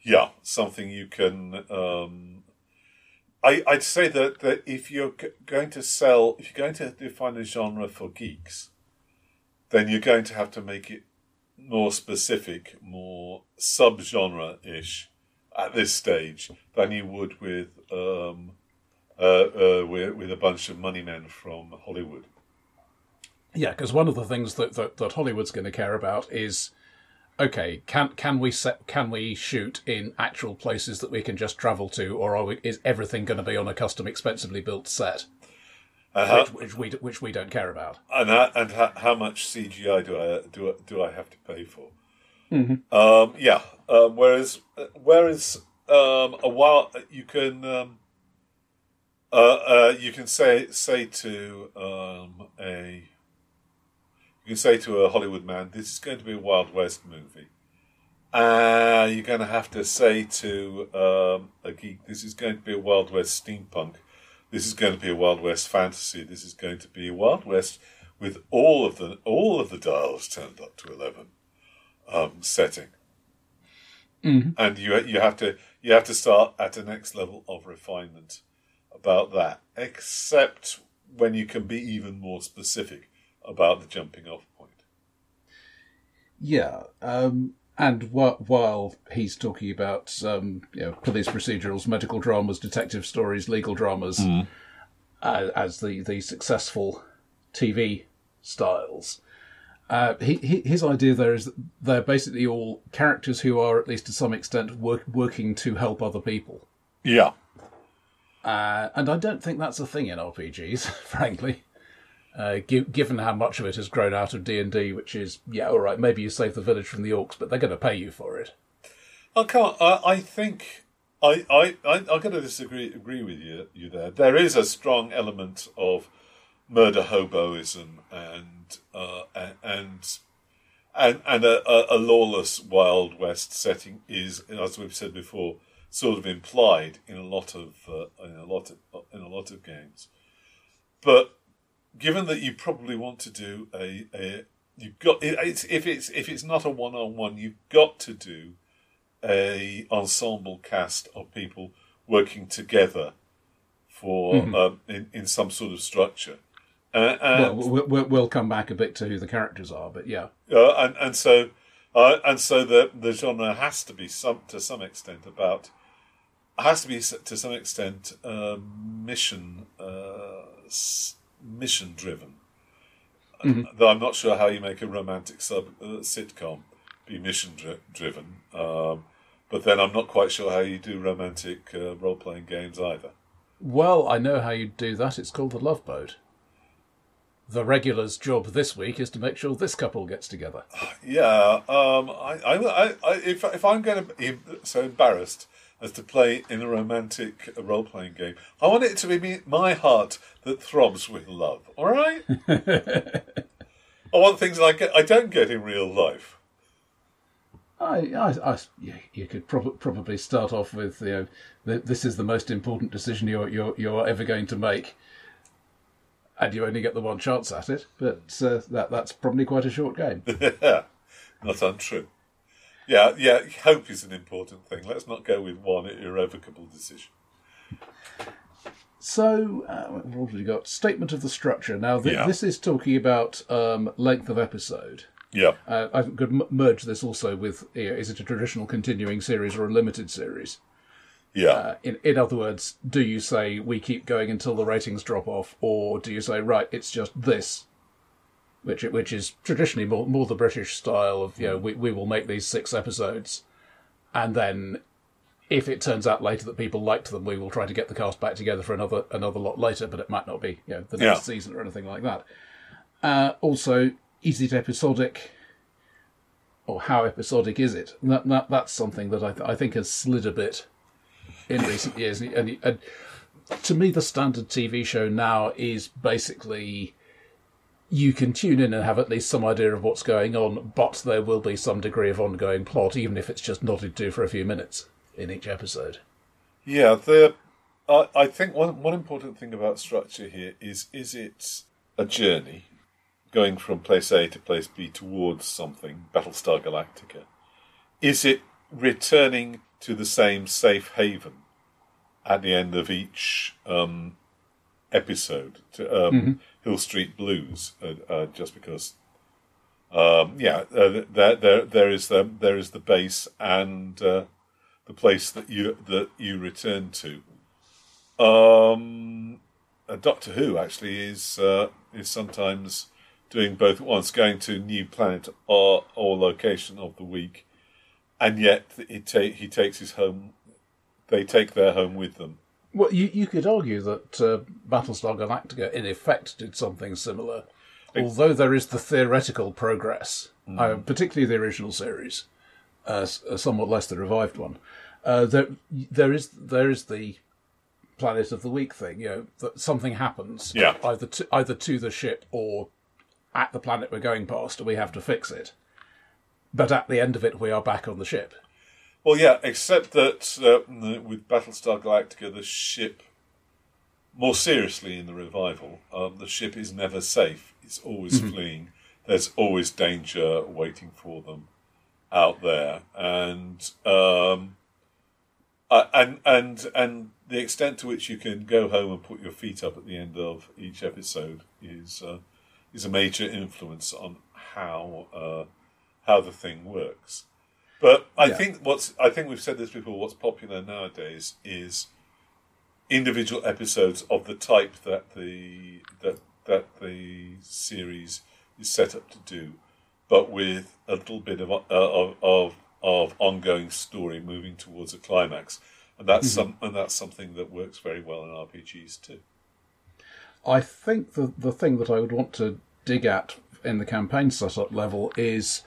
Speaker 1: Yeah, something you can. Um, I, I'd say that, that if you're going to sell, if you're going to define a genre for geeks, then you're going to have to make it more specific, more subgenre ish at this stage than you would with um, uh, uh, with, with a bunch of money men from Hollywood.
Speaker 2: Yeah, because one of the things that, that, that Hollywood's going to care about is okay, can can we set can we shoot in actual places that we can just travel to, or we, is everything going to be on a custom, expensively built set, uh, which, which, we which we don't care about?
Speaker 1: And how, and how, how much CGI do I do I, do I have to pay for?
Speaker 2: Mm-hmm.
Speaker 1: Um, yeah. Um, whereas whereas um, a while you can. Um, uh, uh, you can say say to um, a you can say to a Hollywood man, "This is going to be a Wild West movie," uh, you're going to have to say to um, a geek, "This is going to be a Wild West steampunk. This is going to be a Wild West fantasy. This is going to be a Wild West with all of the all of the dials turned up to eleven um, setting."
Speaker 2: Mm-hmm.
Speaker 1: And you you have to you have to start at the next level of refinement about that, except when you can be even more specific about the jumping off point.
Speaker 2: Yeah, um, and wh- while he's talking about um, you know, police procedurals, medical dramas, detective stories, legal dramas,
Speaker 1: mm.
Speaker 2: uh, as the, the successful TV styles, uh, he, he, his idea there is that they're basically all characters who are, at least to some extent, work, working to help other people.
Speaker 1: Yeah.
Speaker 2: Uh, and I don't think that's a thing in RPGs, <laughs> frankly. Uh, given how much of it has grown out of D and D, which is yeah, all right, maybe you save the village from the orcs, but they're going to pay you for it.
Speaker 1: I can't. I, I think I I I I'm going to disagree agree with you you there. There is a strong element of murder hoboism and uh, and and and a, a, lawless wild west setting is, as we've said before, sort of implied in a lot of uh, in a lot of in a lot of games. But given that you probably want to do a, a you've got it's, if it's if it's not a one on one, you've got to do a ensemble cast of people working together for mm-hmm. um, in in some sort of structure.
Speaker 2: Uh, well, we'll, we'll come back a bit to who the characters are, but yeah,
Speaker 1: uh, and and so uh, and so the the genre has to be some to some extent about has to be to some extent um, mission uh, mission driven.
Speaker 2: Mm-hmm.
Speaker 1: Though I'm not sure how you make a romantic sub uh, sitcom be mission dri- driven. Um, but then I'm not quite sure how you do romantic uh, role playing games either.
Speaker 2: Well, I know how you do that. It's called the Love Boat. The regular's job this week is to make sure this couple gets together.
Speaker 1: Yeah, um, I, I, I, if if I'm going to be so embarrassed as to play in a romantic role playing game. I want it to be me, my heart that throbs with love. All right. <laughs> I want things like I don't get in real life.
Speaker 2: I, I, I you could prob- probably start off with you know this is the most important decision you're you're you're ever going to make, and you only get the one chance at it. But uh, that that's probably quite a short game. <laughs>
Speaker 1: Not untrue. Yeah, yeah. Hope is an important thing. Let's not go with one irrevocable decision.
Speaker 2: So, uh, what have we got? Statement of the structure. Now, th- yeah. this is talking about um, length of episode.
Speaker 1: Yeah.
Speaker 2: Uh, I could m- merge this also with you know, is it a traditional continuing series or a limited series?
Speaker 1: Yeah.
Speaker 2: Uh, in, in other words, do you say we keep going until the ratings drop off, or do you say, right, it's just this which which is traditionally more, more the British style of you know we we will make these six episodes, and then if it turns out later that people liked them, we will try to get the cast back together for another another lot later, but it might not be you know the next yeah. season or anything like that. Uh, also, is it episodic? Or how episodic is it? that, that that's something that I, th- I think has slid a bit in recent years. And, and, and to me, the standard TV show now is basically you can tune in and have at least some idea of what's going on, but there will be some degree of ongoing plot, even if it's just nodded to for a few minutes in each episode.
Speaker 1: Yeah, the I, I think one one important thing about structure here is is it a journey going from place A to place B towards something, Battlestar Galactica? Is it returning to the same safe haven at the end of each um, episode to um, mm-hmm. Hill Street Blues? Uh, uh, just because, um, yeah, uh, there, there there is the there is the base and the place that you that you return to. Um, Doctor Who actually is uh, is sometimes doing both at once, going to new planet or, or location of the week, and yet he, ta- he takes his home. They take their home with them.
Speaker 2: Well, you you could argue that uh, Battlestar Galactica, in effect, did something similar, although there is the theoretical progress, mm. uh, particularly the original series, uh, somewhat less the revived one. Uh, there there is there is the planet of the week thing. You know that something happens,
Speaker 1: yeah.
Speaker 2: either to, either to the ship or at the planet we're going past, and we have to fix it. But at the end of it, we are back on the ship.
Speaker 1: Well, yeah, except that uh, with Battlestar Galactica, the ship, more seriously in the revival, um, the ship is never safe. It's always mm-hmm. fleeing. There's always danger waiting for them out there, and um, and and and the extent to which you can go home and put your feet up at the end of each episode is uh, is a major influence on how uh, how the thing works. But I yeah. think what's I think we've said this before. What's popular nowadays is individual episodes of the type that the that that the series is set up to do, but with a little bit of uh, of, of of ongoing story moving towards a climax, and that's mm-hmm. some and that's something that works very well in RPGs too.
Speaker 2: I think the the thing that I would want to dig at in the campaign setup level is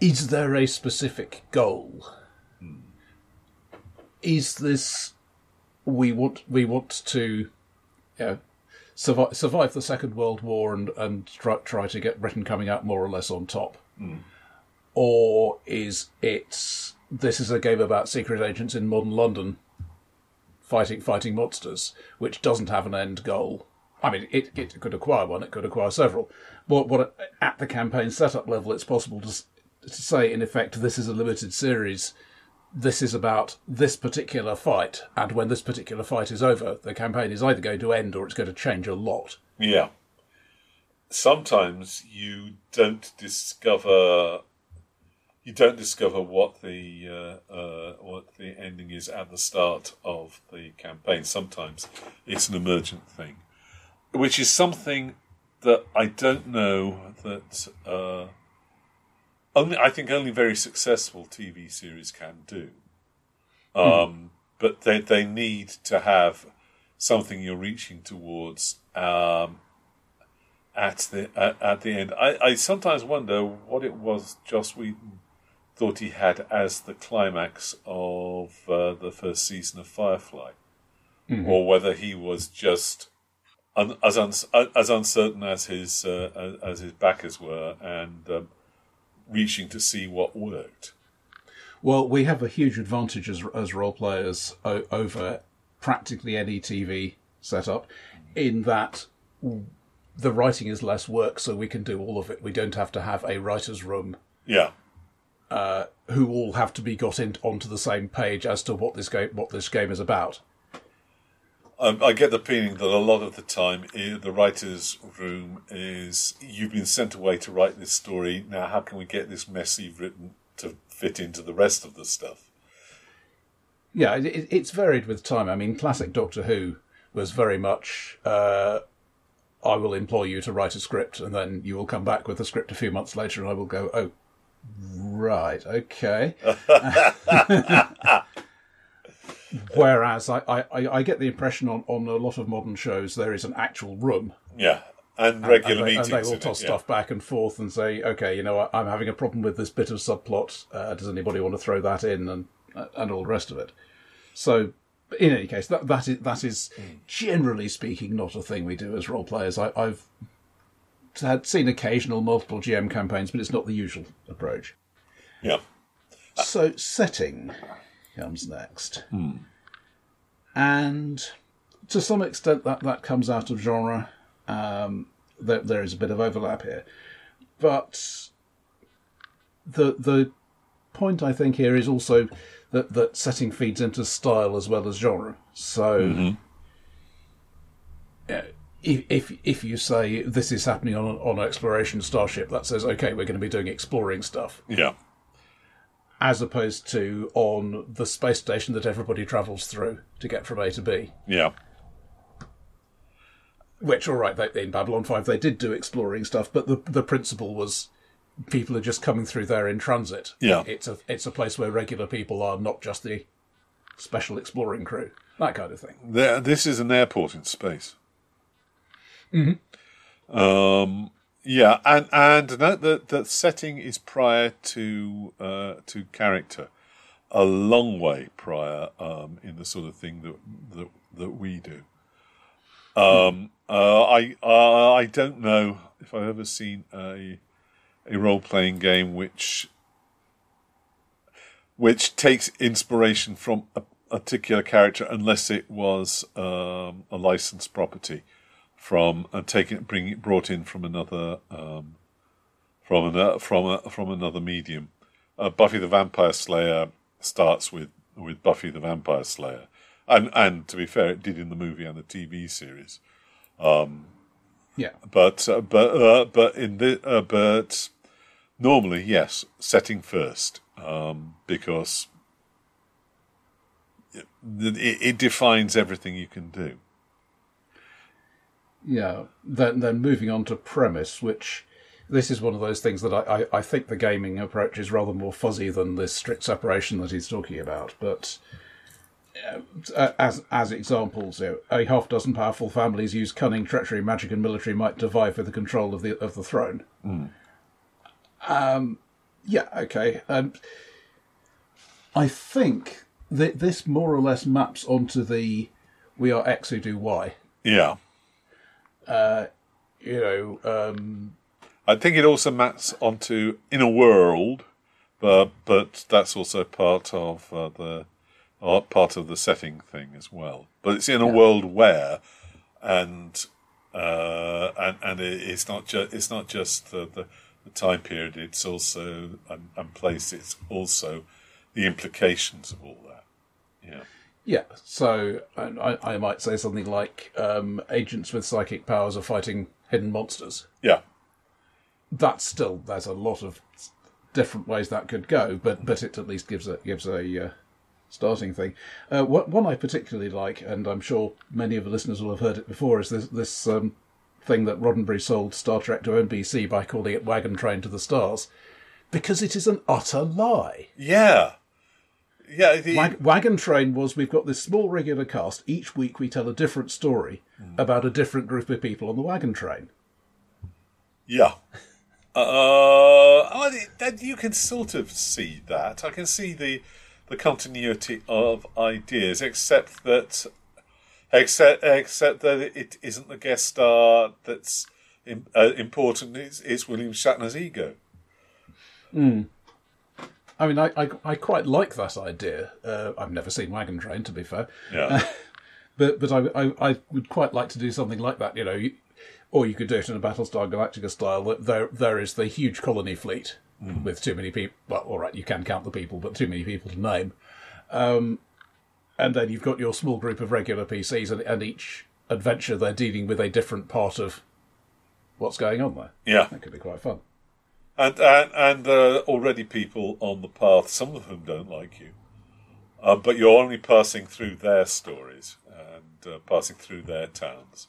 Speaker 2: is there a specific goal? Is this we want we want to you know, survive survive the Second World War and and try try to get Britain coming out more or less on top,
Speaker 1: hmm.
Speaker 2: or is it this is a game about secret agents in modern London fighting fighting monsters, which doesn't have an end goal. I mean, it, it could acquire one, it could acquire several. But what at the campaign setup level, it's possible to to say, in effect, this is a limited series. This is about this particular fight, and when this particular fight is over, the campaign is either going to end or it's going to change a lot.
Speaker 1: Yeah. Sometimes you don't discover you don't discover what the uh, uh, what the ending is at the start of the campaign. Sometimes it's an emergent thing, which is something that I don't know that uh, only I think only very successful TV series can do. Hmm. Um, But they they need to have something you're reaching towards um, at the at, at the end. I, I sometimes wonder what it was Joss Whedon thought he had as the climax of uh, the first season of Firefly, mm-hmm. or whether he was just un- as un- as uncertain as his uh, as his backers were, and um, reaching to see what worked.
Speaker 2: Well, we have a huge advantage as as role players o- over practically any TV setup, in that the writing is less work, so we can do all of it. We don't have to have a writer's room.
Speaker 1: Yeah
Speaker 2: uh, who all have to be got in, onto the same page as to what this game what this game is about.
Speaker 1: Um, I get the feeling that a lot of the time the writer's room is you've been sent away to write this story. Now, how can we get this mess you've written to fit into the rest of the stuff?
Speaker 2: Yeah, it, it's varied with time. I mean, classic Doctor Who was very much uh, I will employ you to write a script, and then you will come back with a script a few months later, and I will go, oh, Right. Okay. <laughs> <laughs> Whereas I, I, I get the impression on, on a lot of modern shows there is an actual room.
Speaker 1: Yeah. And regular
Speaker 2: and, and
Speaker 1: meetings.
Speaker 2: And they will toss
Speaker 1: it,
Speaker 2: stuff back and forth and say, okay, you know, I'm having a problem with this bit of subplot. Uh, does anybody want to throw that in? And and all the rest of it. So, in any case, that that is that is mm. generally speaking not a thing we do as role players. I, I've had seen occasional multiple GM campaigns, but it's not the usual approach.
Speaker 1: Yeah.
Speaker 2: So setting comes next, and to some extent that that comes out of genre. Um, there, there is a bit of overlap here, but the the point I think here is also that that setting feeds into style as well as genre. So. yeah, If, if if you say this is happening on on an exploration starship, that says okay, we're going to be doing exploring stuff
Speaker 1: Yeah.
Speaker 2: As opposed to on the space station that everybody travels through to get from A to B.
Speaker 1: Yeah.
Speaker 2: Which, all right, they, in Babylon 5 they did do exploring stuff, but the the principle was people are just coming through there in transit.
Speaker 1: Yeah.
Speaker 2: It's a it's a place where regular people are, not just the special exploring crew. That kind of thing.
Speaker 1: There, this is an airport in space. Mm-hmm. Um, yeah, and and note that that setting is prior to uh, to character, a long way prior um, in the sort of thing that that that we do. Um, uh, I uh, I don't know if I've ever seen a a role playing game which which takes inspiration from a particular character unless it was um, a licensed property from and taken bring it brought in from another um, from an, from a, from another medium. Uh, Buffy the Vampire Slayer starts with with Buffy the Vampire Slayer, and and to be fair, it did in the movie and the TV series.
Speaker 2: Yeah.
Speaker 1: But uh, but uh, but in the uh, but normally yes, setting first um, because it, it defines everything you can do.
Speaker 2: Yeah. Then then moving on to premise, which this is one of those things that I, I, I think the gaming approach is rather more fuzzy than this strict separation that he's talking about. But uh, as as examples, you know, a half dozen powerful families use cunning, treachery, magic, and military might to vie for the control of the of the throne. Um, yeah, okay. Um, I think that this more or less maps onto the we are X who do Y.
Speaker 1: Yeah,
Speaker 2: You know, um,
Speaker 1: I think it also maps onto in a world, but but that's also part of uh, the uh, part of the setting thing as well. But it's in a world where, and uh, and and it, it's not just it's not just the, the, the time period. It's also and, and place. It's also the implications of all that. Yeah.
Speaker 2: Yeah, so I, I might say something like um, agents with psychic powers are fighting hidden monsters.
Speaker 1: Yeah.
Speaker 2: That's still there's a lot of different ways that could go, but but it at least gives a gives a uh, starting thing. Uh, what, one I particularly like, and I'm sure many of the listeners will have heard it before, is this this um, thing that Roddenberry sold Star Trek to NBC by calling it Wagon Train to the Stars, because it is an utter lie.
Speaker 1: Yeah. Yeah. The,
Speaker 2: Wag- Wagon Train was we've got this small regular cast. Each week we tell a different story about a different group of people on the wagon train.
Speaker 1: Yeah. Uh, I- that you can sort of see that. I can see the the continuity of ideas, except that, except except that it isn't the guest star that's uh, important. It's, it's William Shatner's ego.
Speaker 2: I mean, I, I, I quite like that idea. Uh, I've never seen Wagon Train, to be fair,
Speaker 1: Yeah. <laughs>
Speaker 2: but but I, I, I would quite like to do something like that. You know, you, or you could do it in a Battlestar Galactica style. That there there is the huge colony fleet with too many people. Well, all right, you can count the people, but too many people to name. Um, and then you've got your small group of regular PCs, and, and each adventure they're dealing with a different part of what's going on there.
Speaker 1: yeah.
Speaker 2: That could be quite fun.
Speaker 1: And and and there are already people on the path, some of whom don't like you, uh, but you're only passing through their stories and uh, passing through their towns,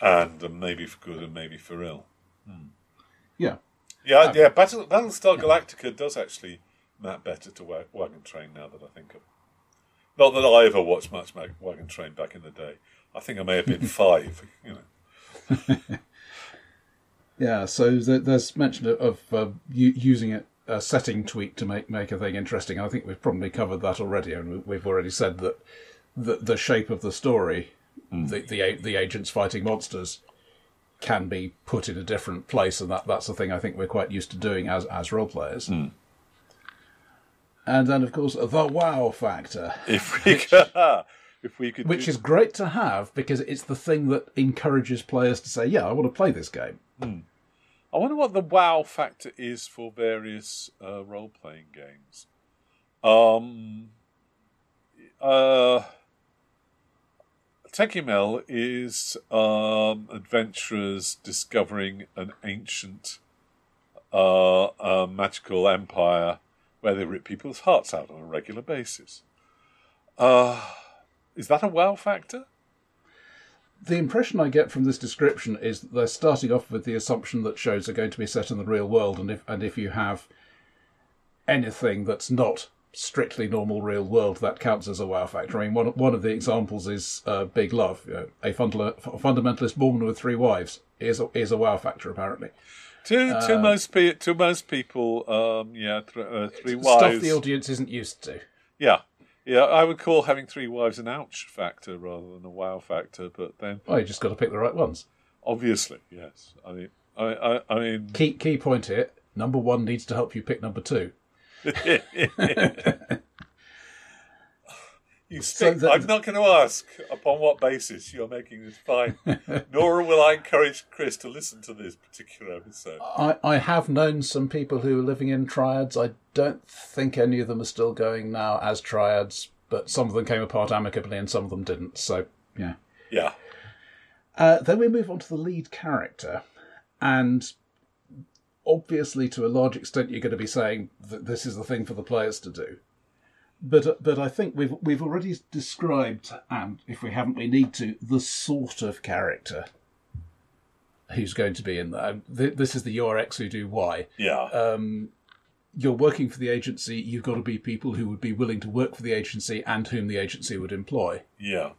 Speaker 1: and uh, maybe for good and maybe for ill.
Speaker 2: Yeah.
Speaker 1: Yeah, yeah. Battle Battlestar Galactica does actually map better to Wa- Wagon Train now that I think of. Not that I ever watched much Wagon Train back in the day. I think I may have been <laughs> five. You know. <laughs>
Speaker 2: Yeah, so th- there's mention of, uh, u- using it, a setting tweak to make, make a thing interesting. I think we've probably covered that already, and we- we've already said that the, the shape of the story, the, the the agents fighting monsters, can be put in a different place, and that, that's the thing I think we're quite used to doing as as role players.
Speaker 1: Hmm.
Speaker 2: And then, of course, the wow factor,
Speaker 1: If we could, <laughs> if we could,
Speaker 2: which
Speaker 1: do-
Speaker 2: is great to have because it's the thing that encourages players to say, "Yeah, I want to play this game."
Speaker 1: I wonder what the wow factor is for various uh, role playing games. Um, uh, Tekumel is um, adventurers discovering an ancient uh, uh, magical empire where they rip people's hearts out on a regular basis. Uh, is that a wow factor?
Speaker 2: The impression I get from this description is that they're starting off with the assumption that shows are going to be set in the real world, and if and if you have anything that's not strictly normal real world, that counts as a wow factor. I mean, one one of the examples is uh, Big Love, you know, a fundamentalist Mormon with three wives is a, is a wow factor apparently.
Speaker 1: To to most pe- to most people, um, yeah, th- uh, three
Speaker 2: Stuff the audience isn't used to.
Speaker 1: Yeah, yeah. I would call having three wives an ouch factor rather than a wow factor. But then,
Speaker 2: Oh, you just got to pick the right ones.
Speaker 1: obviously, yes. I mean, I, I, I mean,
Speaker 2: Key key point here: number one needs to help you pick number two. <laughs>
Speaker 1: you stick.
Speaker 2: the-
Speaker 1: I'm not going to ask upon what basis you're making this fine, <laughs> nor will I encourage Chris to listen to this particular episode.
Speaker 2: I, I have known some people who are living in triads. I don't think any of them are still going now as triads, but some of them came apart amicably and some of them didn't. So, yeah.
Speaker 1: Yeah,
Speaker 2: Uh, then we move on to the lead character, and obviously, to a large extent, you're going to be saying that this is the thing for the players to do. But but I think we've we've already described, and if we haven't, we need to the sort of character who's going to be in there. This is the are who do Y.
Speaker 1: yeah,
Speaker 2: Um, You're working for the agency. You've got to be people who would be willing to work for the agency and whom the agency would employ.
Speaker 1: yeah,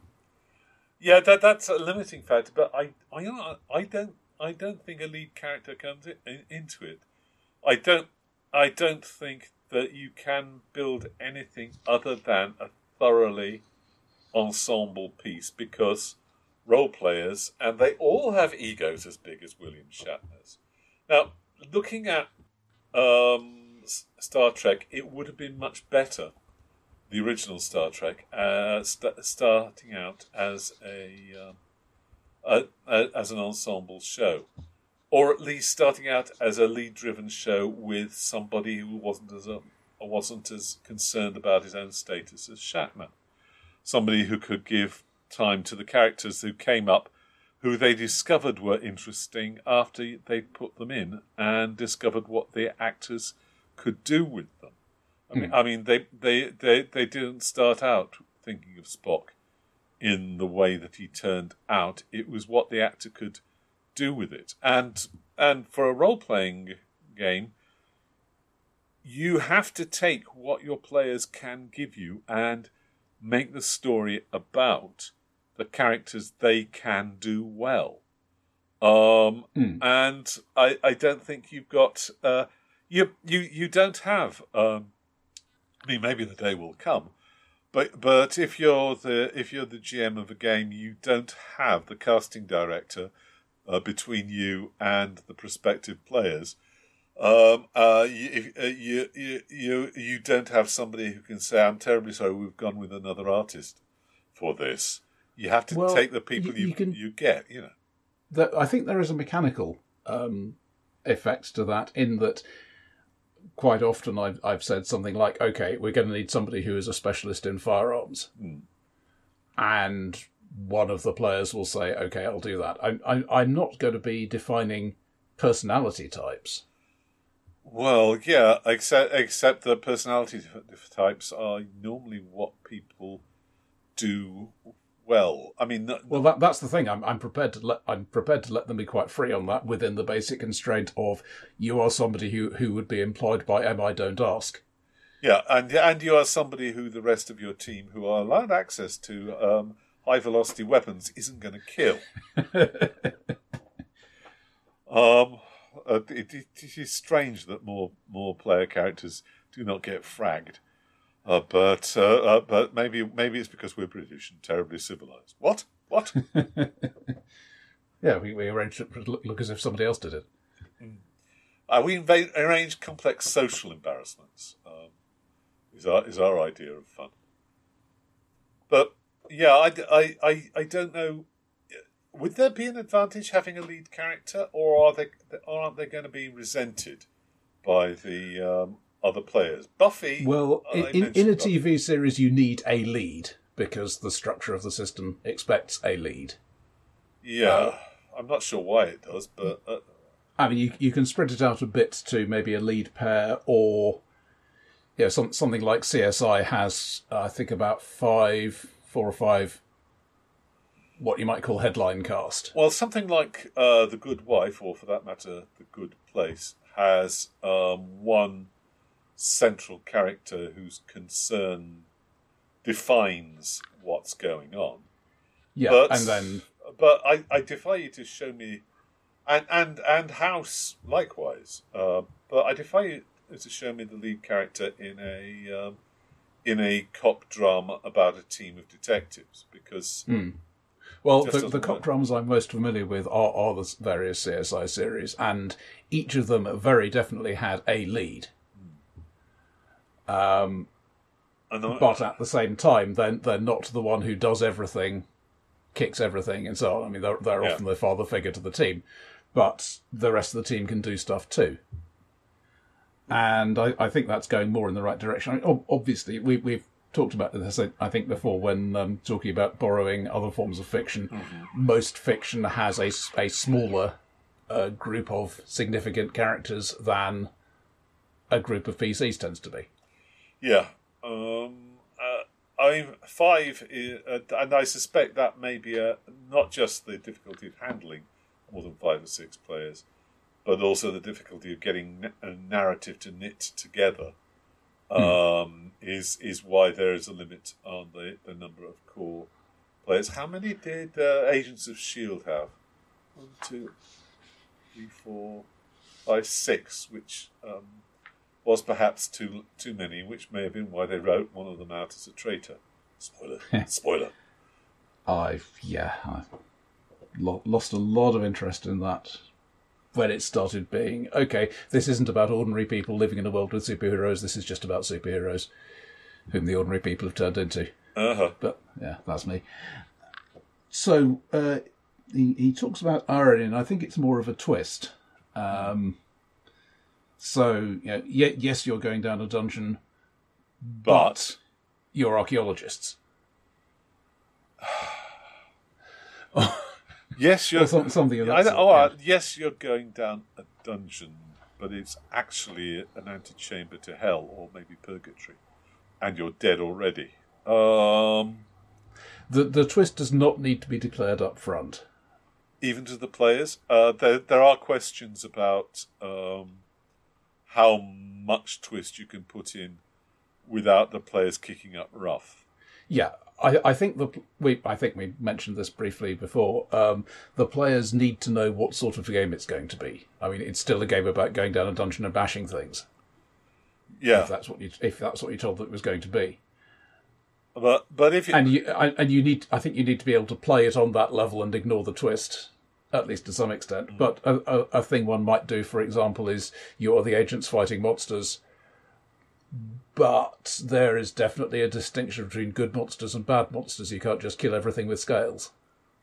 Speaker 1: yeah. That that's a limiting factor. But I, I, I don't, I don't think a lead character comes in, into it. I don't, I don't think that you can build anything other than a thoroughly ensemble piece because role players and they all have egos as big as William Shatner's. Now, looking at um, Star Trek, it would have been much better, the original Star Trek, uh, st- starting out as a, a, a as an ensemble show, or at least starting out as a lead-driven show with somebody who wasn't as um, a, wasn't as concerned about his own status as Shatner, somebody who could give time to the characters who came up who they discovered were interesting after they put them in and discovered what the actors could do with them. I mean, hmm. I mean, they, they, they, they didn't start out thinking of Spock in the way that he turned out. It was what the actor could do with it, and and for a role playing game, you have to take what your players can give you and make the story about the characters they can do well. Um, And I, I don't think you've got uh, you you you don't have. Um, I mean, maybe the day will come, but but if you're the if you're the GM of a game, you don't have the casting director uh, between you and the prospective players. Um, uh, you, if, uh, you you you you don't have somebody who can say, "I'm terribly sorry, we've gone with another artist for this." You have to
Speaker 2: Well,
Speaker 1: take the people
Speaker 2: you-
Speaker 1: you
Speaker 2: can-
Speaker 1: you get. You know.
Speaker 2: that I think there is a mechanical um, effect to that in that quite often I've, I've said something like, okay, we're going to need somebody who is a specialist in firearms. And one of the players will say, okay, I'll do that. I, I, I'm not going to be defining personality types.
Speaker 1: Well, yeah, except except that personality types are normally what people do well. I mean,
Speaker 2: Well, that, that's the thing. I'm, I'm prepared to let I'm prepared to let them be quite free on that within the basic constraint of you are somebody who, who would be employed by M. I Don't Ask.
Speaker 1: yeah, and and you are somebody who the rest of your team, who are allowed access to um, high velocity weapons, isn't going to kill. <laughs> um, uh, it, it, it is strange that more more player characters do not get fragged. Uh, but uh, uh, but maybe maybe it's because we're British and terribly civilized. What? What? <laughs>
Speaker 2: Yeah, we, we arranged it to look, look as if somebody else did it.
Speaker 1: Uh, we arrange complex social embarrassments. Um, is our is our idea of fun. But yeah, I, I, I, I don't know. Would there be an advantage having a lead character, or are they aren't they going to be resented by the um, other players? Buffy.
Speaker 2: Well, in, in, in a
Speaker 1: Buffy.
Speaker 2: TV series, you need a lead because the structure of the system expects a lead.
Speaker 1: Yeah, I'm not sure why it does, but uh,
Speaker 2: I mean, you you can spread it out a bit to maybe a lead pair, or you know, some, something like CSI has, uh, I think, about five, four or five, what you might call headline cast.
Speaker 1: Well, something like uh, The Good Wife, or for that matter, The Good Place, has um, one central character whose concern defines what's going on.
Speaker 2: Yeah,
Speaker 1: But-
Speaker 2: and then
Speaker 1: But I, I defy you to show me, and and and House likewise. Uh, but I defy you to show me the lead character in a um, in a cop drama about a team of detectives because
Speaker 2: hmm.
Speaker 1: Well,
Speaker 2: the, the cop dramas I'm most familiar with are, are the various CSI series, and each of them very definitely had a lead. Hmm.
Speaker 1: Um, and I-
Speaker 2: But at the same time, they're, they're not the one who does everything, kicks everything, and so on. I mean, they're, they're
Speaker 1: Yeah.
Speaker 2: often the father figure to the team, but the rest of the team can do stuff too. And I, I think that's going more in the right direction. I mean, ob- obviously, we, we've talked about this, I think, before when um, talking about borrowing other forms of fiction. Most fiction has a, a smaller uh, group of significant characters than a group of PCs tends to be.
Speaker 1: Yeah. Um, uh, I'm five, i- uh, and I suspect that may be a, not just the difficulty of handling more than five or six players, but also the difficulty of getting a narrative to knit together. Um, is is why there is a limit on the, the number of core players. How many did uh, Agents of Shield have? One, two, three, four, five, six, which um, was perhaps too too many, which may have been why they wrote one of them out as a traitor. Spoiler. Spoiler.
Speaker 2: I've yeah, I've lo- lost a lot of interest in that when it started being okay. This isn't about ordinary people living in a world with superheroes. This is just about superheroes, whom the ordinary people have turned into.
Speaker 1: Uh huh.
Speaker 2: But yeah, that's me. So uh, he he talks about irony, and I think it's more of a twist. Um, so you know, ye- yes, you're going down a dungeon,
Speaker 1: But
Speaker 2: you're archaeologists. <sighs> <laughs>
Speaker 1: yes, you're
Speaker 2: Or some- something of that
Speaker 1: I oh, uh,
Speaker 2: yeah.
Speaker 1: yes, you're going down a dungeon, but it's actually an antechamber to hell or maybe purgatory, and you're dead already. Um,
Speaker 2: The the twist does not need to be declared up front.
Speaker 1: even to the players, uh, there there are questions about um, how much twist you can put in without the players kicking up rough.
Speaker 2: Yeah, I, I think the we I think we mentioned this briefly before. Um, the players need to know what sort of game it's going to be. I mean, it's still a game about going down a dungeon and bashing things.
Speaker 1: Yeah,
Speaker 2: If that's what you if that's what you told that it was going to be,
Speaker 1: but but if you,
Speaker 2: and you and you need I think you need to be able to play it on that level and ignore the twist. At least to some extent, but a, a, a thing one might do, for example, is you are the agents fighting monsters, but there is definitely a distinction between good monsters and bad monsters. You can't just kill everything with scales.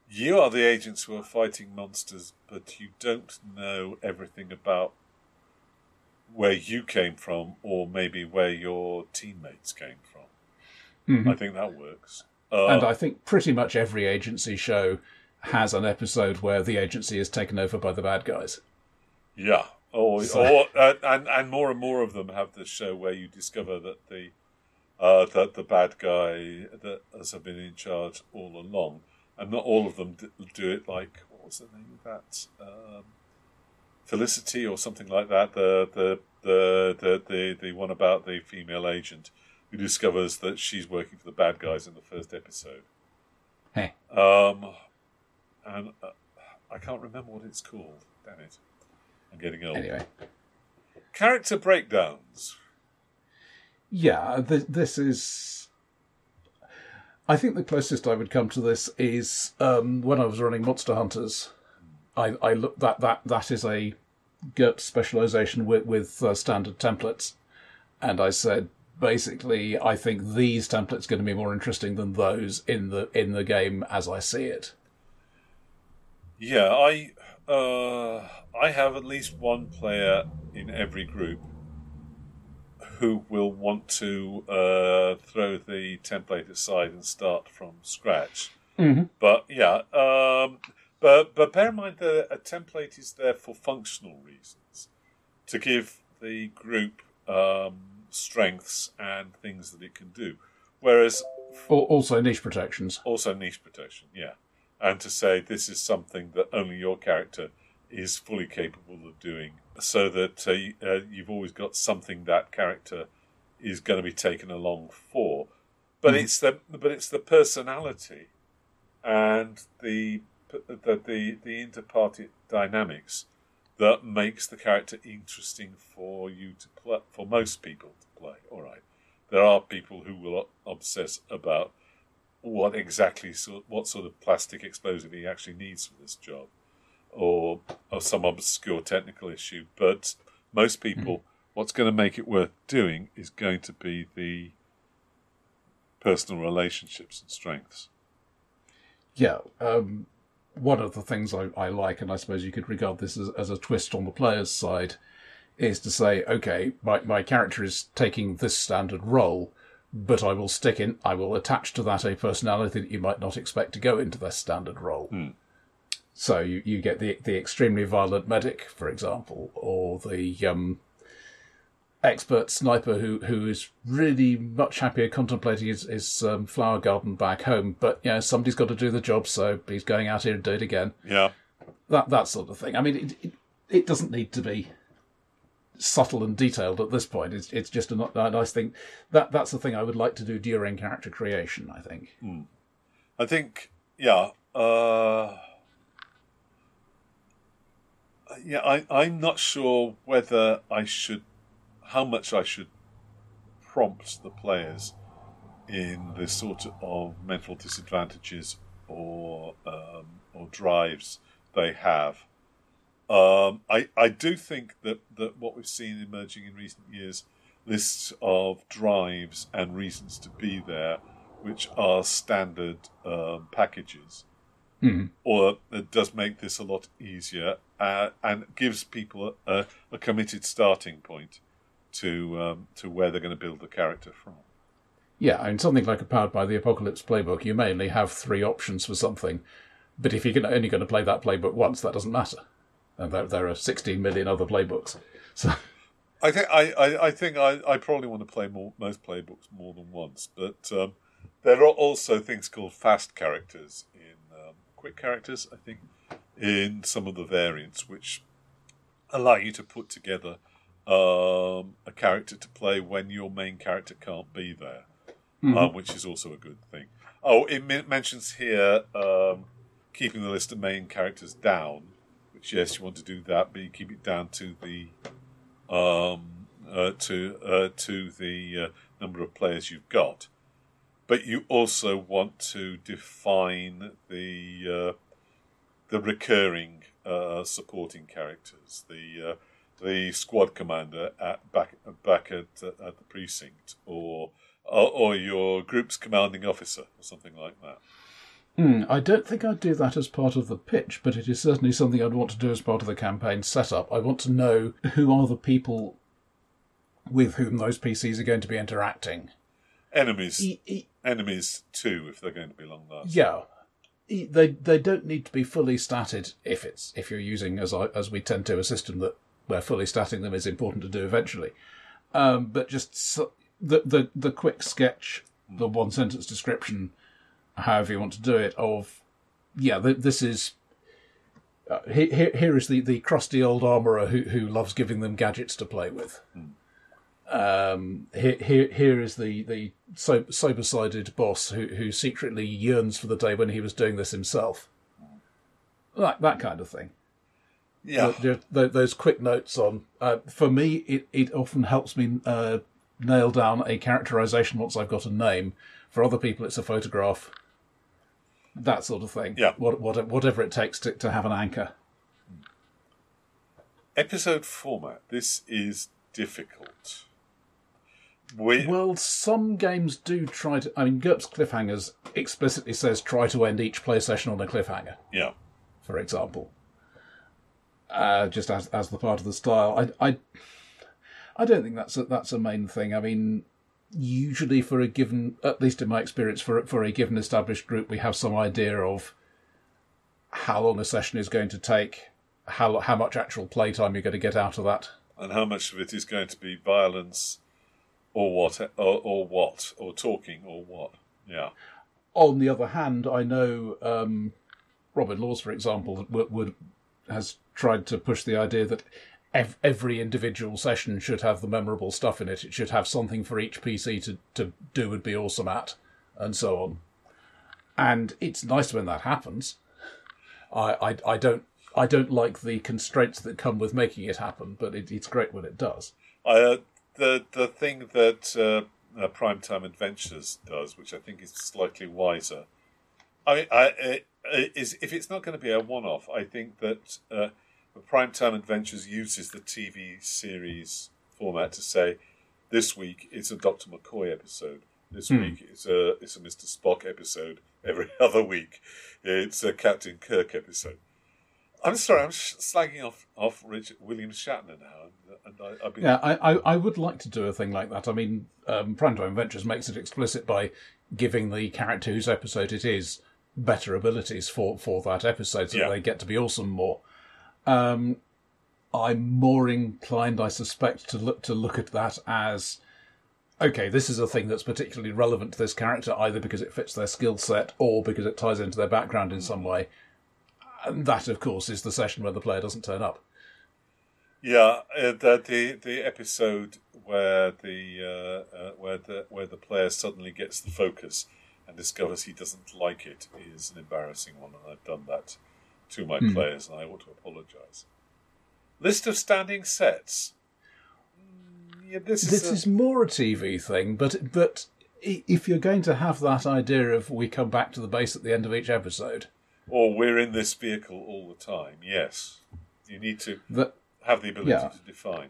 Speaker 1: You are the agents who are fighting monsters, but you don't know everything about where you came from, or maybe where your teammates came from. I think that works. Uh,
Speaker 2: And I think pretty much every agency show has an episode where the agency is taken over by the bad guys.
Speaker 1: yeah, or, or uh, and and more and more of them have the show where you discover that the uh, that the bad guy that has been in charge all along, and not all of them do it like what was the name of that um, Felicity or something like that. The the the the the, the one about the female agent who discovers that she's working for the bad guys in the first episode.
Speaker 2: Hey.
Speaker 1: Um, and uh, I can't remember what it's called. Damn it! I'm getting old.
Speaker 2: Anyway,
Speaker 1: Character breakdowns.
Speaker 2: yeah, th- this is. I think the closest I would come to this is um, when I was running Monster Hunters. I, I look that that that is a GURPS specialization with with uh, standard templates, and I said basically I think these templates are going to be more interesting than those in the in the game as I see it.
Speaker 1: Yeah, I uh, I have at least one player in every group who will want to uh, throw the template aside and start from scratch.
Speaker 2: Mm-hmm.
Speaker 1: But yeah, um, but but bear in mind that a template is there for functional reasons to give the group um, strengths and things that it can do, whereas
Speaker 2: also niche protections.
Speaker 1: Also niche protection, yeah, and to say this is something that only your character is fully capable of doing, so that uh, uh, you've always got something that character is going to be taken along for. But mm. it's the but it's the personality and the the the, the interparty dynamics that makes the character interesting for you to play for most people to play. All right, there are people who will obsess about what exactly what sort of plastic explosive he actually needs for this job, or or some obscure technical issue. But most people, mm. what's going to make it worth doing is going to be the personal relationships and strengths.
Speaker 2: Yeah, um, one of the things I, I, like, and I suppose you could regard this as, as, a twist on the player's side, is to say, okay, my, my character is taking this standard role, but I will stick in, I will attach to that a personality that you might not expect to go into this standard role.
Speaker 1: Mm.
Speaker 2: So you, you get the the extremely violent medic, for example, or the um, expert sniper who who is really much happier contemplating his, his um, flower garden back home. But you know, somebody's got to do the job, so he's going out here and do it again.
Speaker 1: Yeah,
Speaker 2: that that sort of thing. I mean, it it, it doesn't need to be subtle and detailed at this point. It's it's just a, a, nice thing. That that's the thing I would like to do during character creation. I think.
Speaker 1: Mm. I think yeah. Uh... Yeah, I, I'm not sure whether I should how much I should prompt the players in the sort of mental disadvantages or um, or drives they have. Um, I I do think that, that what we've seen emerging in recent years, lists of drives and reasons to be there, which are standard um, packages,
Speaker 2: mm.
Speaker 1: or it does make this a lot easier uh, and gives people a, a committed starting point to um, to where they're going to build the character from.
Speaker 2: Yeah, I mean something like a Powered by the Apocalypse playbook, you may only have three options for something, but if you're only going to play that playbook once, that doesn't matter. And there, there are 16 million other playbooks. So.
Speaker 1: I think I, I, I think I, I probably want to play more, most playbooks more than once, but um, there are also things called fast characters in um, quick characters. I think in some of the variants, which allow you to put together um, a character to play when your main character can't be there, mm-hmm. um, which is also a good thing. Oh, it mentions here um, keeping the list of main characters down, which yes, you want to do that, but you keep it down to the um, uh, to uh, to the uh, number of players you've got. But you also want to define the uh, the recurring uh, supporting characters, the uh, the squad commander at back back at at the precinct, or, or your group's commanding officer, or something like that.
Speaker 2: Mm, I don't think I'd do that as part of the pitch, but it is certainly something I'd want to do as part of the campaign setup. I want to know who are the people with whom those PCs are going to be interacting.
Speaker 1: Enemies, e- e- enemies too, if they're going to be long lasting.
Speaker 2: Yeah, they they don't need to be fully statted if it's if you're using as I, as we tend to a system that where fully statting them is important to do eventually. Um, but just so, the, the the quick sketch, the one sentence description, however you want to do it, of yeah, this is uh, here. Here is the, the crusty old armorer who who loves giving them gadgets to play with. Um, here, here, here is the the sober sided boss who who secretly yearns for the day when he was doing this himself. Like that kind of thing.
Speaker 1: Yeah,
Speaker 2: the, the, those quick notes on. Uh, for me, it it often helps me uh, nail down a characterization once I've got a name. For other people, it's a photograph. That sort of thing.
Speaker 1: Yeah.
Speaker 2: What, what, whatever it takes to, to have an anchor.
Speaker 1: episode format. This is difficult. We,
Speaker 2: Well, some games do try to. I mean, GURPS Cliffhangers explicitly says try to end each play session on a cliffhanger,
Speaker 1: yeah,
Speaker 2: for example. Uh, just as as the part of the style. I I, I don't think that's a, that's a main thing. I mean, usually for a given, at least in my experience, for for a given established group, we have some idea of how long a session is going to take, how how much actual playtime you're going to get out of that.
Speaker 1: and how much of it is going to be violence, or what, or, or what, or talking, or what? Yeah,
Speaker 2: On the other hand, I know um, Robin Laws, for example, would, would has tried to push the idea that ev- every individual session should have the memorable stuff in it. It should have something for each PC to, to do and be awesome at, and so on. And it's nice when that happens. I, I, I don't I don't like the constraints that come with making it happen, but it, it's great when it does.
Speaker 1: I, uh, the the thing that uh, uh, Primetime Adventures does, which I think is slightly wiser. I I, uh, is if it's not going to be a one-off, I think that uh, Primetime Adventures uses the TV series format to say, this week it's a Doctor McCoy episode. This week it's a it's a Mister Spock episode. Every <laughs> other week it's a Captain Kirk episode. I'm sorry, I'm sh- slagging off off Richard, William Shatner now, and, and I, I've been
Speaker 2: Yeah, I, I, I would like to do a thing like that. I mean, um, Primetime Adventures makes it explicit by giving the character whose episode it is better abilities for, for that episode so
Speaker 1: Yeah.
Speaker 2: they get to be awesome more. Um, I'm more inclined, I suspect, to look to look at that as okay, this is a thing that's particularly relevant to this character, either because it fits their skill set or because it ties into their background in some way. And that, of course, is the session where the player doesn't turn up.
Speaker 1: Yeah, uh, the, the the episode where the uh, uh, where the where the player suddenly gets the focus and discovers he doesn't like it is an embarrassing one, and I've done that to my players, and I ought to apologise. List of standing sets. Mm, Yeah, this is
Speaker 2: this
Speaker 1: a-
Speaker 2: is more a TV thing, but but if you're going to have that idea of we come back to the base at the end of each episode,
Speaker 1: or we're in this vehicle all the time. Yes, you need to
Speaker 2: that
Speaker 1: have the ability
Speaker 2: Yeah.
Speaker 1: to define.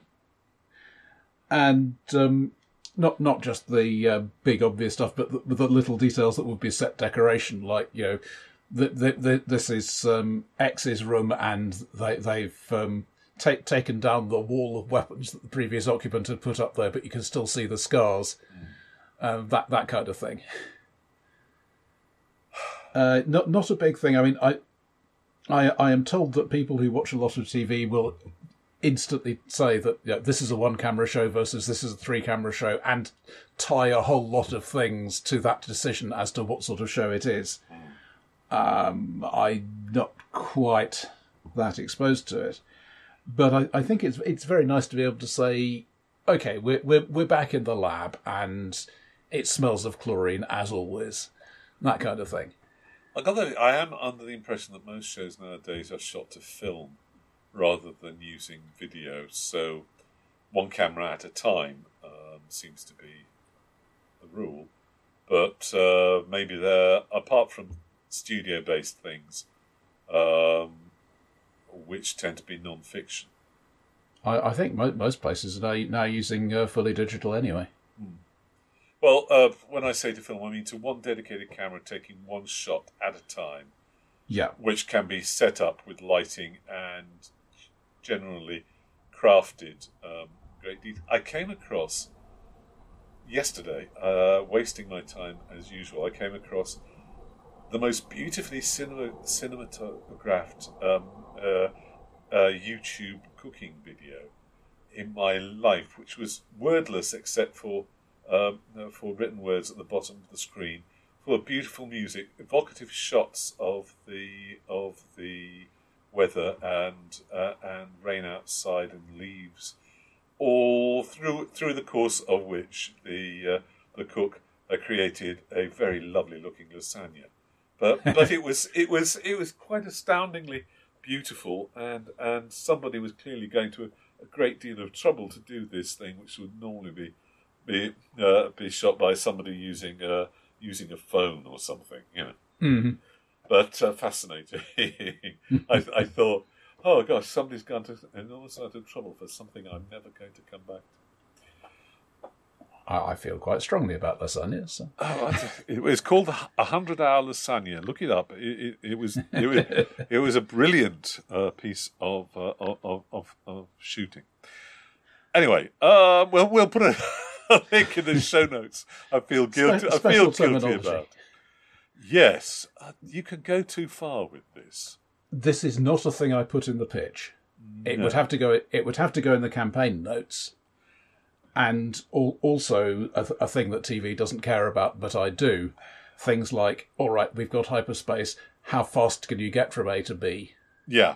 Speaker 2: and um, not not just the uh, big obvious stuff, but the, the little details that would be set decoration, like you know, this is um, X's room, and they they've um, ta- taken down the wall of weapons that the previous occupant had put up there, but you can still see the scars, uh, that that kind of thing. <sighs> Uh, not not a big thing. I mean, I, I I am told that people who watch a lot of TV will instantly say that you know, this is a one camera show versus this is a three camera show and tie a whole lot of things to that decision as to what sort of show it is. Um, I'm not quite that exposed to it, but I, I think it's it's very nice to be able to say, okay, we're we're we're back in the lab and it smells of chlorine as always, that kind of thing.
Speaker 1: I got the, I am under the impression that most shows nowadays are shot to film rather than using video. So one camera at a time um, seems to be the rule. But uh, maybe there, apart from studio-based things, um, which tend to be non-fiction.
Speaker 2: I, I think mo- most places are now, using uh, fully digital anyway.
Speaker 1: Well, uh, when I say to film, I mean to one dedicated camera taking one shot at a time.
Speaker 2: Yeah.
Speaker 1: which can be set up with lighting and generally crafted um, great detail. I came across yesterday, uh, wasting my time as usual. I came across the most beautifully cinema, cinematographed um, uh, uh, YouTube cooking video in my life, which was wordless except for um, uh, for written words at the bottom of the screen, full of beautiful music, evocative shots of the of the weather and uh, and rain outside and leaves, all through through the course of which the uh, the cook uh, created a very lovely looking lasagna. But <laughs> but it was it was it was quite astoundingly beautiful, and and somebody was clearly going to a, a great deal of trouble to do this thing, which would normally be be uh, be shot by somebody using uh, using a phone or something, you know.
Speaker 2: Mm-hmm.
Speaker 1: But uh, fascinating. <laughs> I, I thought Oh gosh, somebody's gone to enormous amount of trouble for something I'm never going to come back to.
Speaker 2: I, I feel quite strongly about lasagna. So. <laughs>
Speaker 1: Oh, it was called a hundred hour lasagna. Look it up. It, it, it was it was it was a brilliant uh, piece of, uh, of, of of shooting. Anyway, uh, we'll we'll put a, <laughs> a link in the show notes. I feel <laughs> guilty.
Speaker 2: Spe-
Speaker 1: I feel guilty about. Yes, uh, you can go too far with this.
Speaker 2: This is not a thing I put in the pitch. It
Speaker 1: No.
Speaker 2: would have to go. It would have to go in the campaign notes, and al- also a, th- a thing that TV doesn't care about, but I do. Things like, all right, we've got hyperspace. How fast can you get from A to B?
Speaker 1: Yeah,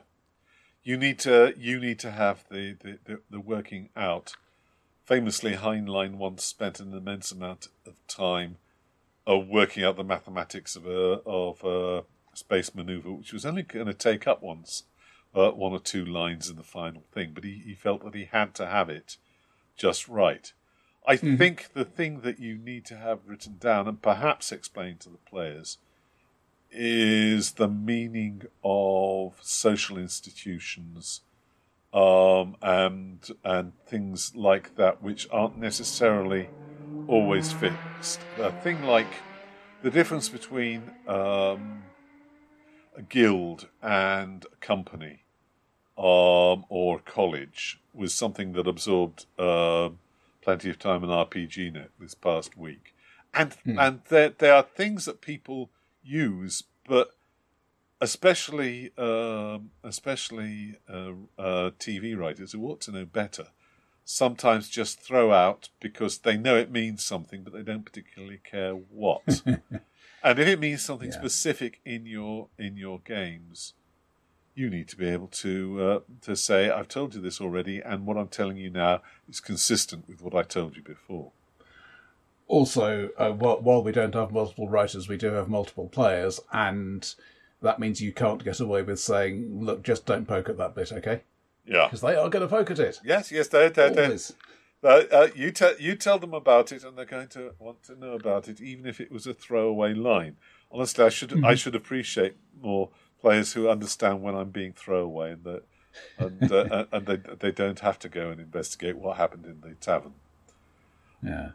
Speaker 1: you need to you need to have the the, the, the working out. Famously, Heinlein once spent an immense amount of time of working out the mathematics of a of a space maneuver, which was only going to take up once uh, one or two lines in the final thing, but he, he felt that he had to have it just right. I think the thing that you need to have written down and perhaps explain to the players is the meaning of social institutions um, and and things like that, which aren't necessarily always fixed. A thing like the difference between um, a guild and a company um, or college was something that absorbed um plenty of time in RPGNet this past week, and and there there are things that people use, but especially um, especially uh, uh, TV writers who ought to know better, sometimes just throw out because they know it means something, but they don't particularly care what. <laughs> and if it means something
Speaker 2: Yeah.
Speaker 1: specific in your in your games, you need to be able to uh, to say, "I've told you this already, and what I'm telling you now is consistent with what I told you before."
Speaker 2: Also, uh, while, while we don't have multiple writers, we do have multiple players, and that means you can't get away with saying, "Look, just don't poke at that bit, okay?"
Speaker 1: Yeah.
Speaker 2: Because they are going to poke at it.
Speaker 1: Yes. Yes. They, they,
Speaker 2: Always.
Speaker 1: Uh, uh, you tell you tell them about it, and they're going to want to know about it, even if it was a throwaway line. Honestly, I should I should appreciate more players who understand when I'm being throwaway, and that and uh, <laughs> and they they don't have to go and investigate what happened in the tavern.
Speaker 2: Yeah.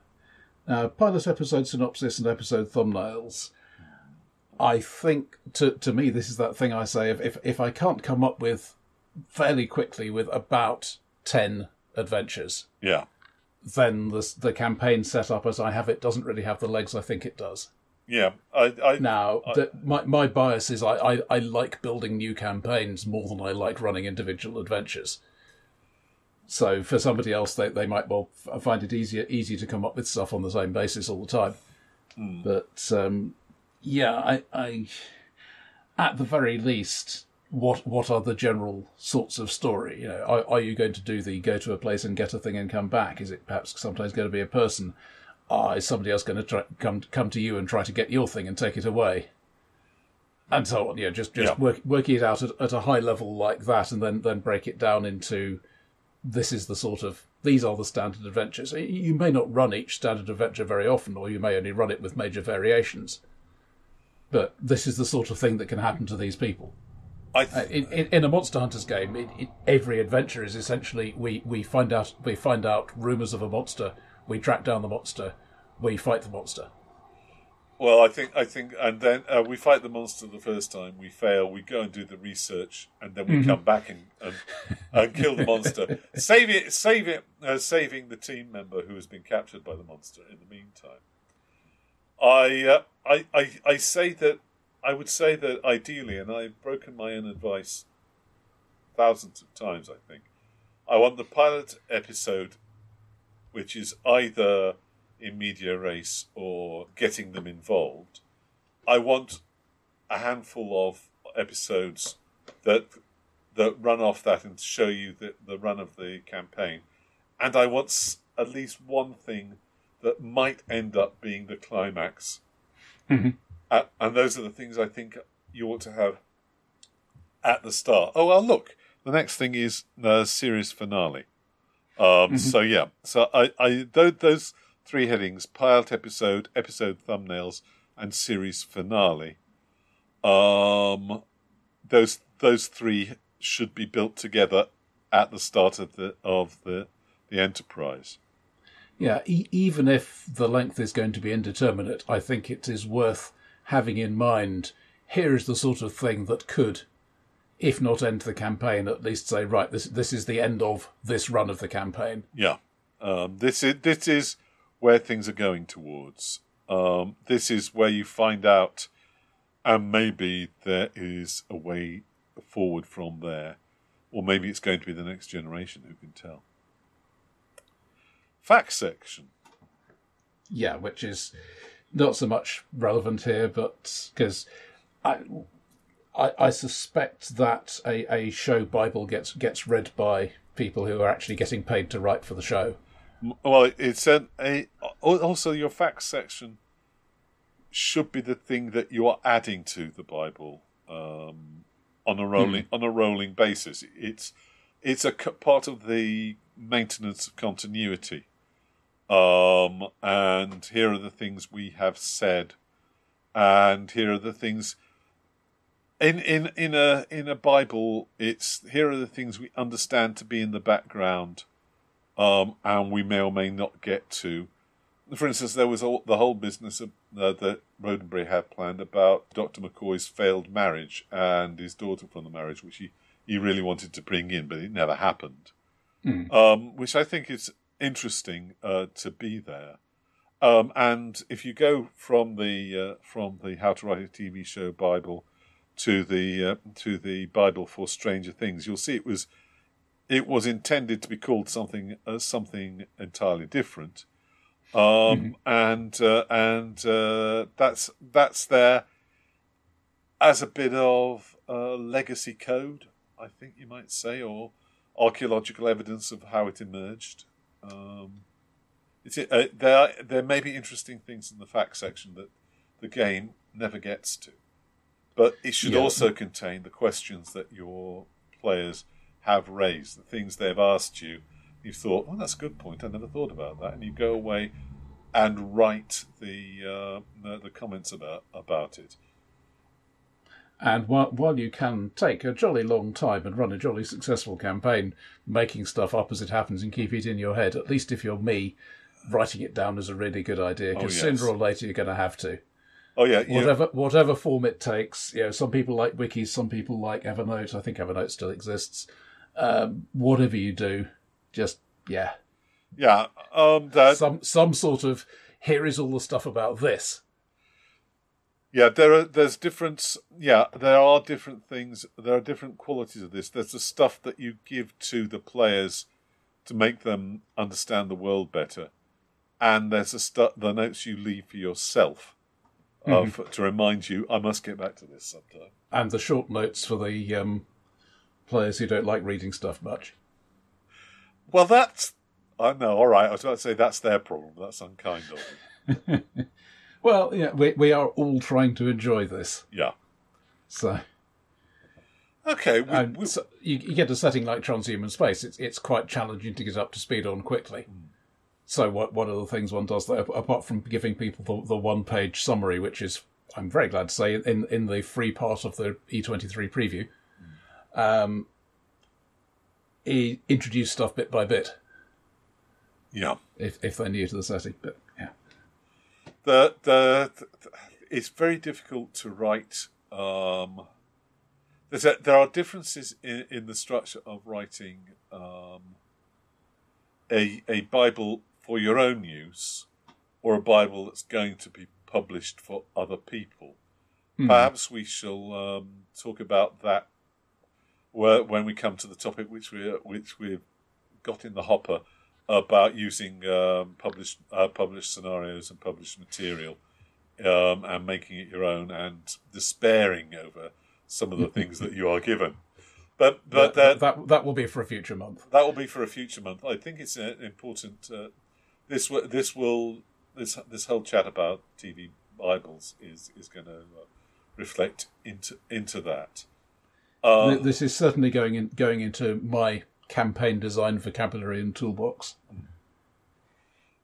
Speaker 2: Now, pilot episode synopsis and episode thumbnails. I think to to me this is that thing I say if if, if I can't come up with fairly quickly with about ten adventures,
Speaker 1: Yeah,
Speaker 2: then the the campaign set up as I have it doesn't really have the legs I think it does.
Speaker 1: Yeah. I, I
Speaker 2: Now, the, my my bias is I, I, I like building new campaigns more than I like running individual adventures. So for somebody else, they, they might well find it easier easy to come up with stuff on the same basis all the time. But um, yeah, I, I at the very least, what what are the general sorts of story? You know, are, are you going to do the go to a place and get a thing and come back? Is it perhaps sometimes going to be a person? Ah, is somebody else going to try, come come to you and try to get your thing and take it away? And so on. Yeah, just just
Speaker 1: Yeah.
Speaker 2: work, working it out at, at a high level like that, and then then break it down into this is the sort of these are the standard adventures. You may not run each standard adventure very often, or you may only run it with major variations. But this is the sort of thing that can happen to these people.
Speaker 1: I
Speaker 2: Uh, in, in, in a Monster Hunters game, it, it, every adventure is essentially we, we find out we find out rumors of a monster, we track down the monster, we fight the monster.
Speaker 1: Well, I think I think, and then uh, we fight the monster the first time. We fail. We go and do the research, and then we come back and, and, and kill the monster. <laughs> Save it, save it, uh, saving the team member who has been captured by the monster. In the meantime, I, uh, I, I, I say that I would say that ideally, and I've broken my own advice thousands of times. I think I want the pilot episode, which is either in medias res or getting them involved. I want a handful of episodes that that run off that and show you the, the run of the campaign, and I want at least one thing that might end up being the climax. Uh, and those are the things I think you ought to have at the start. Oh well, look, the next thing is the series finale. Um, So yeah, so I, I those, those three headings: pilot episode, episode thumbnails, and series finale. Um, those those three should be built together at the start of the of the the enterprise.
Speaker 2: Yeah, e- even if the length is going to be indeterminate, I think it is worth having in mind. Here is the sort of thing that could, if not end the campaign, at least say, right, this this is the end of this run of the campaign.
Speaker 1: Yeah, um, this is this is where things are going towards. Um, this is where you find out, and maybe there is a way forward from there, or maybe it's going to be the next generation. Who can tell? Fact section.
Speaker 2: Yeah, which is not so much relevant here, but because I, I, I suspect that a, a show Bible gets gets read by people who are actually getting paid to write for the show.
Speaker 1: Well, it's a, a also your facts section should be the thing that you are adding to the Bible um, on a rolling mm. on a rolling basis. It's it's a part of the maintenance of continuity. Um, and here are the things we have said, and here are the things. In in in a in a Bible, it's here are the things we understand to be in the background um, and we may or may not get to. For instance, there was all, the whole business of, uh, that Roddenberry had planned about Dr. McCoy's failed marriage and his daughter from the marriage, which he, he really wanted to bring in, but it never happened. Mm. Um, which I think is interesting uh, to be there. Um, and if you go from the uh, from the How to Write a TV Show Bible to the uh, to the Bible for Stranger Things, you'll see it was it was intended to be called something uh, something entirely different, um, mm-hmm. and uh, and uh, that's that's there as a bit of uh, legacy code, I think you might say, or archaeological evidence of how it emerged. Um, it's, uh, there there may be interesting things in the fact section that the game never gets to, but it should yeah. also contain the questions that your players have raised, the things they've asked you, you've thought, oh, that's a good point. I never thought about that, and you go away and write the uh, the, comments about about it.
Speaker 2: And while, while you can take a jolly long time and run a jolly successful campaign, making stuff up as it happens and keep it in your head, at least if you're me, writing it down is a really good idea because oh, yes. sooner or later you're going to have to.
Speaker 1: Oh yeah,
Speaker 2: whatever whatever form it takes. You know, some people like wikis, some people like Evernote. I think Evernote still exists um, whatever you do, just yeah,
Speaker 1: yeah. Um, that...
Speaker 2: some some sort of here is all the stuff about this.
Speaker 1: Yeah, there are there's different. Yeah, there are different things. There are different qualities of this. There's the stuff that you give to the players to make them understand the world better, and there's the stu- the notes you leave for yourself. Uh, mm-hmm. for, to remind you, I must get back to this sometime.
Speaker 2: And the short notes for the um, players who don't like reading stuff much.
Speaker 1: Well, that's. I know, all right. I was about to say that's their problem. That's unkind of
Speaker 2: them. <laughs> well, yeah, we, we are all trying to enjoy this.
Speaker 1: Yeah.
Speaker 2: So.
Speaker 1: Okay.
Speaker 2: We, we... So you, you, get a setting like transhuman space, it's, it's quite challenging to get up to speed on quickly. Mm. So, what, what are the things one does there, apart from giving people the, the one page summary, which is, I'm very glad to say, in, in the free part of the E23 preview? um, he introduced stuff bit by bit.
Speaker 1: Yeah,
Speaker 2: if if they're new to the setting, but yeah,
Speaker 1: the the, the it's very difficult to write. Um, there's a, there are differences in, in the structure of writing um, a a Bible for your own use or a Bible that's going to be published for other people. Mm. Perhaps we shall um, talk about that when we come to the topic which we which we've got in the hopper about using um, published uh, published scenarios and published material um, and making it your own and despairing over some of the things that you are given. But but
Speaker 2: that, that, that will be for a future month.
Speaker 1: That will be for a future month. I think it's uh, important. Uh, this this will this this whole chat about TV Bibles is is going to uh, reflect into into that.
Speaker 2: Um, this is certainly going in, going into my campaign design vocabulary and toolbox.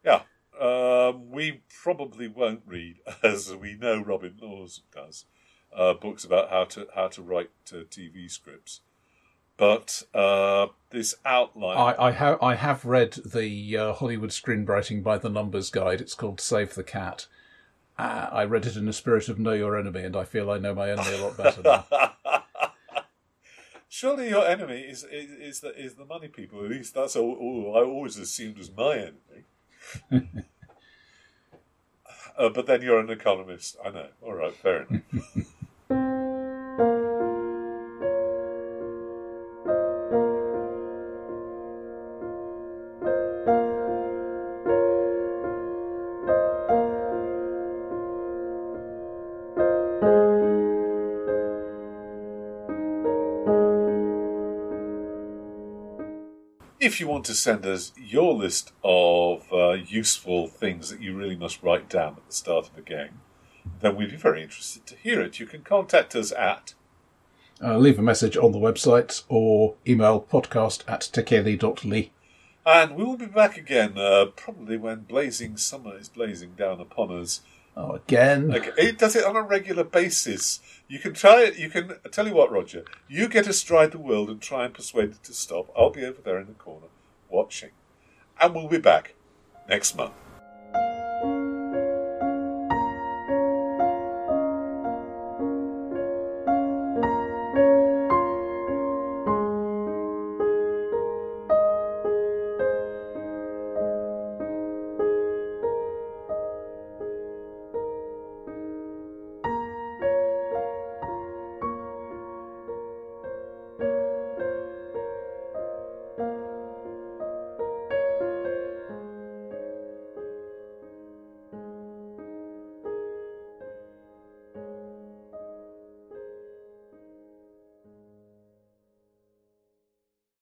Speaker 1: Yeah, um, we probably won't read, <laughs> as we know Robin Laws does, uh, books about how to how to write uh, TV scripts. But uh, this outline.
Speaker 2: I, I, ha- I have read the uh, Hollywood Screenwriting by the Numbers guide. It's called Save the Cat. Uh, I read it in the spirit of Know Your Enemy, and I feel I know my enemy a lot better now. <laughs>
Speaker 1: Surely your enemy is, is is the is the money people. At least that's all, all I always assumed was my enemy. <laughs> uh, but then you're an economist. I know. All right, fair enough. <laughs> if you want to send us your list of uh, useful things that you really must write down at the start of a game, then we'd be very interested to hear it. You can contact us at.
Speaker 2: Uh, leave a message on the website or email podcast at tekeli.ly.
Speaker 1: And we will be back again, uh, probably when blazing summer is blazing down upon us.
Speaker 2: Oh, again.
Speaker 1: Like, it does it on a regular basis. You can try it. You can I tell you what, Roger. You get astride the world and try and persuade it to stop. I'll be over there in the corner watching, and we'll be back next month.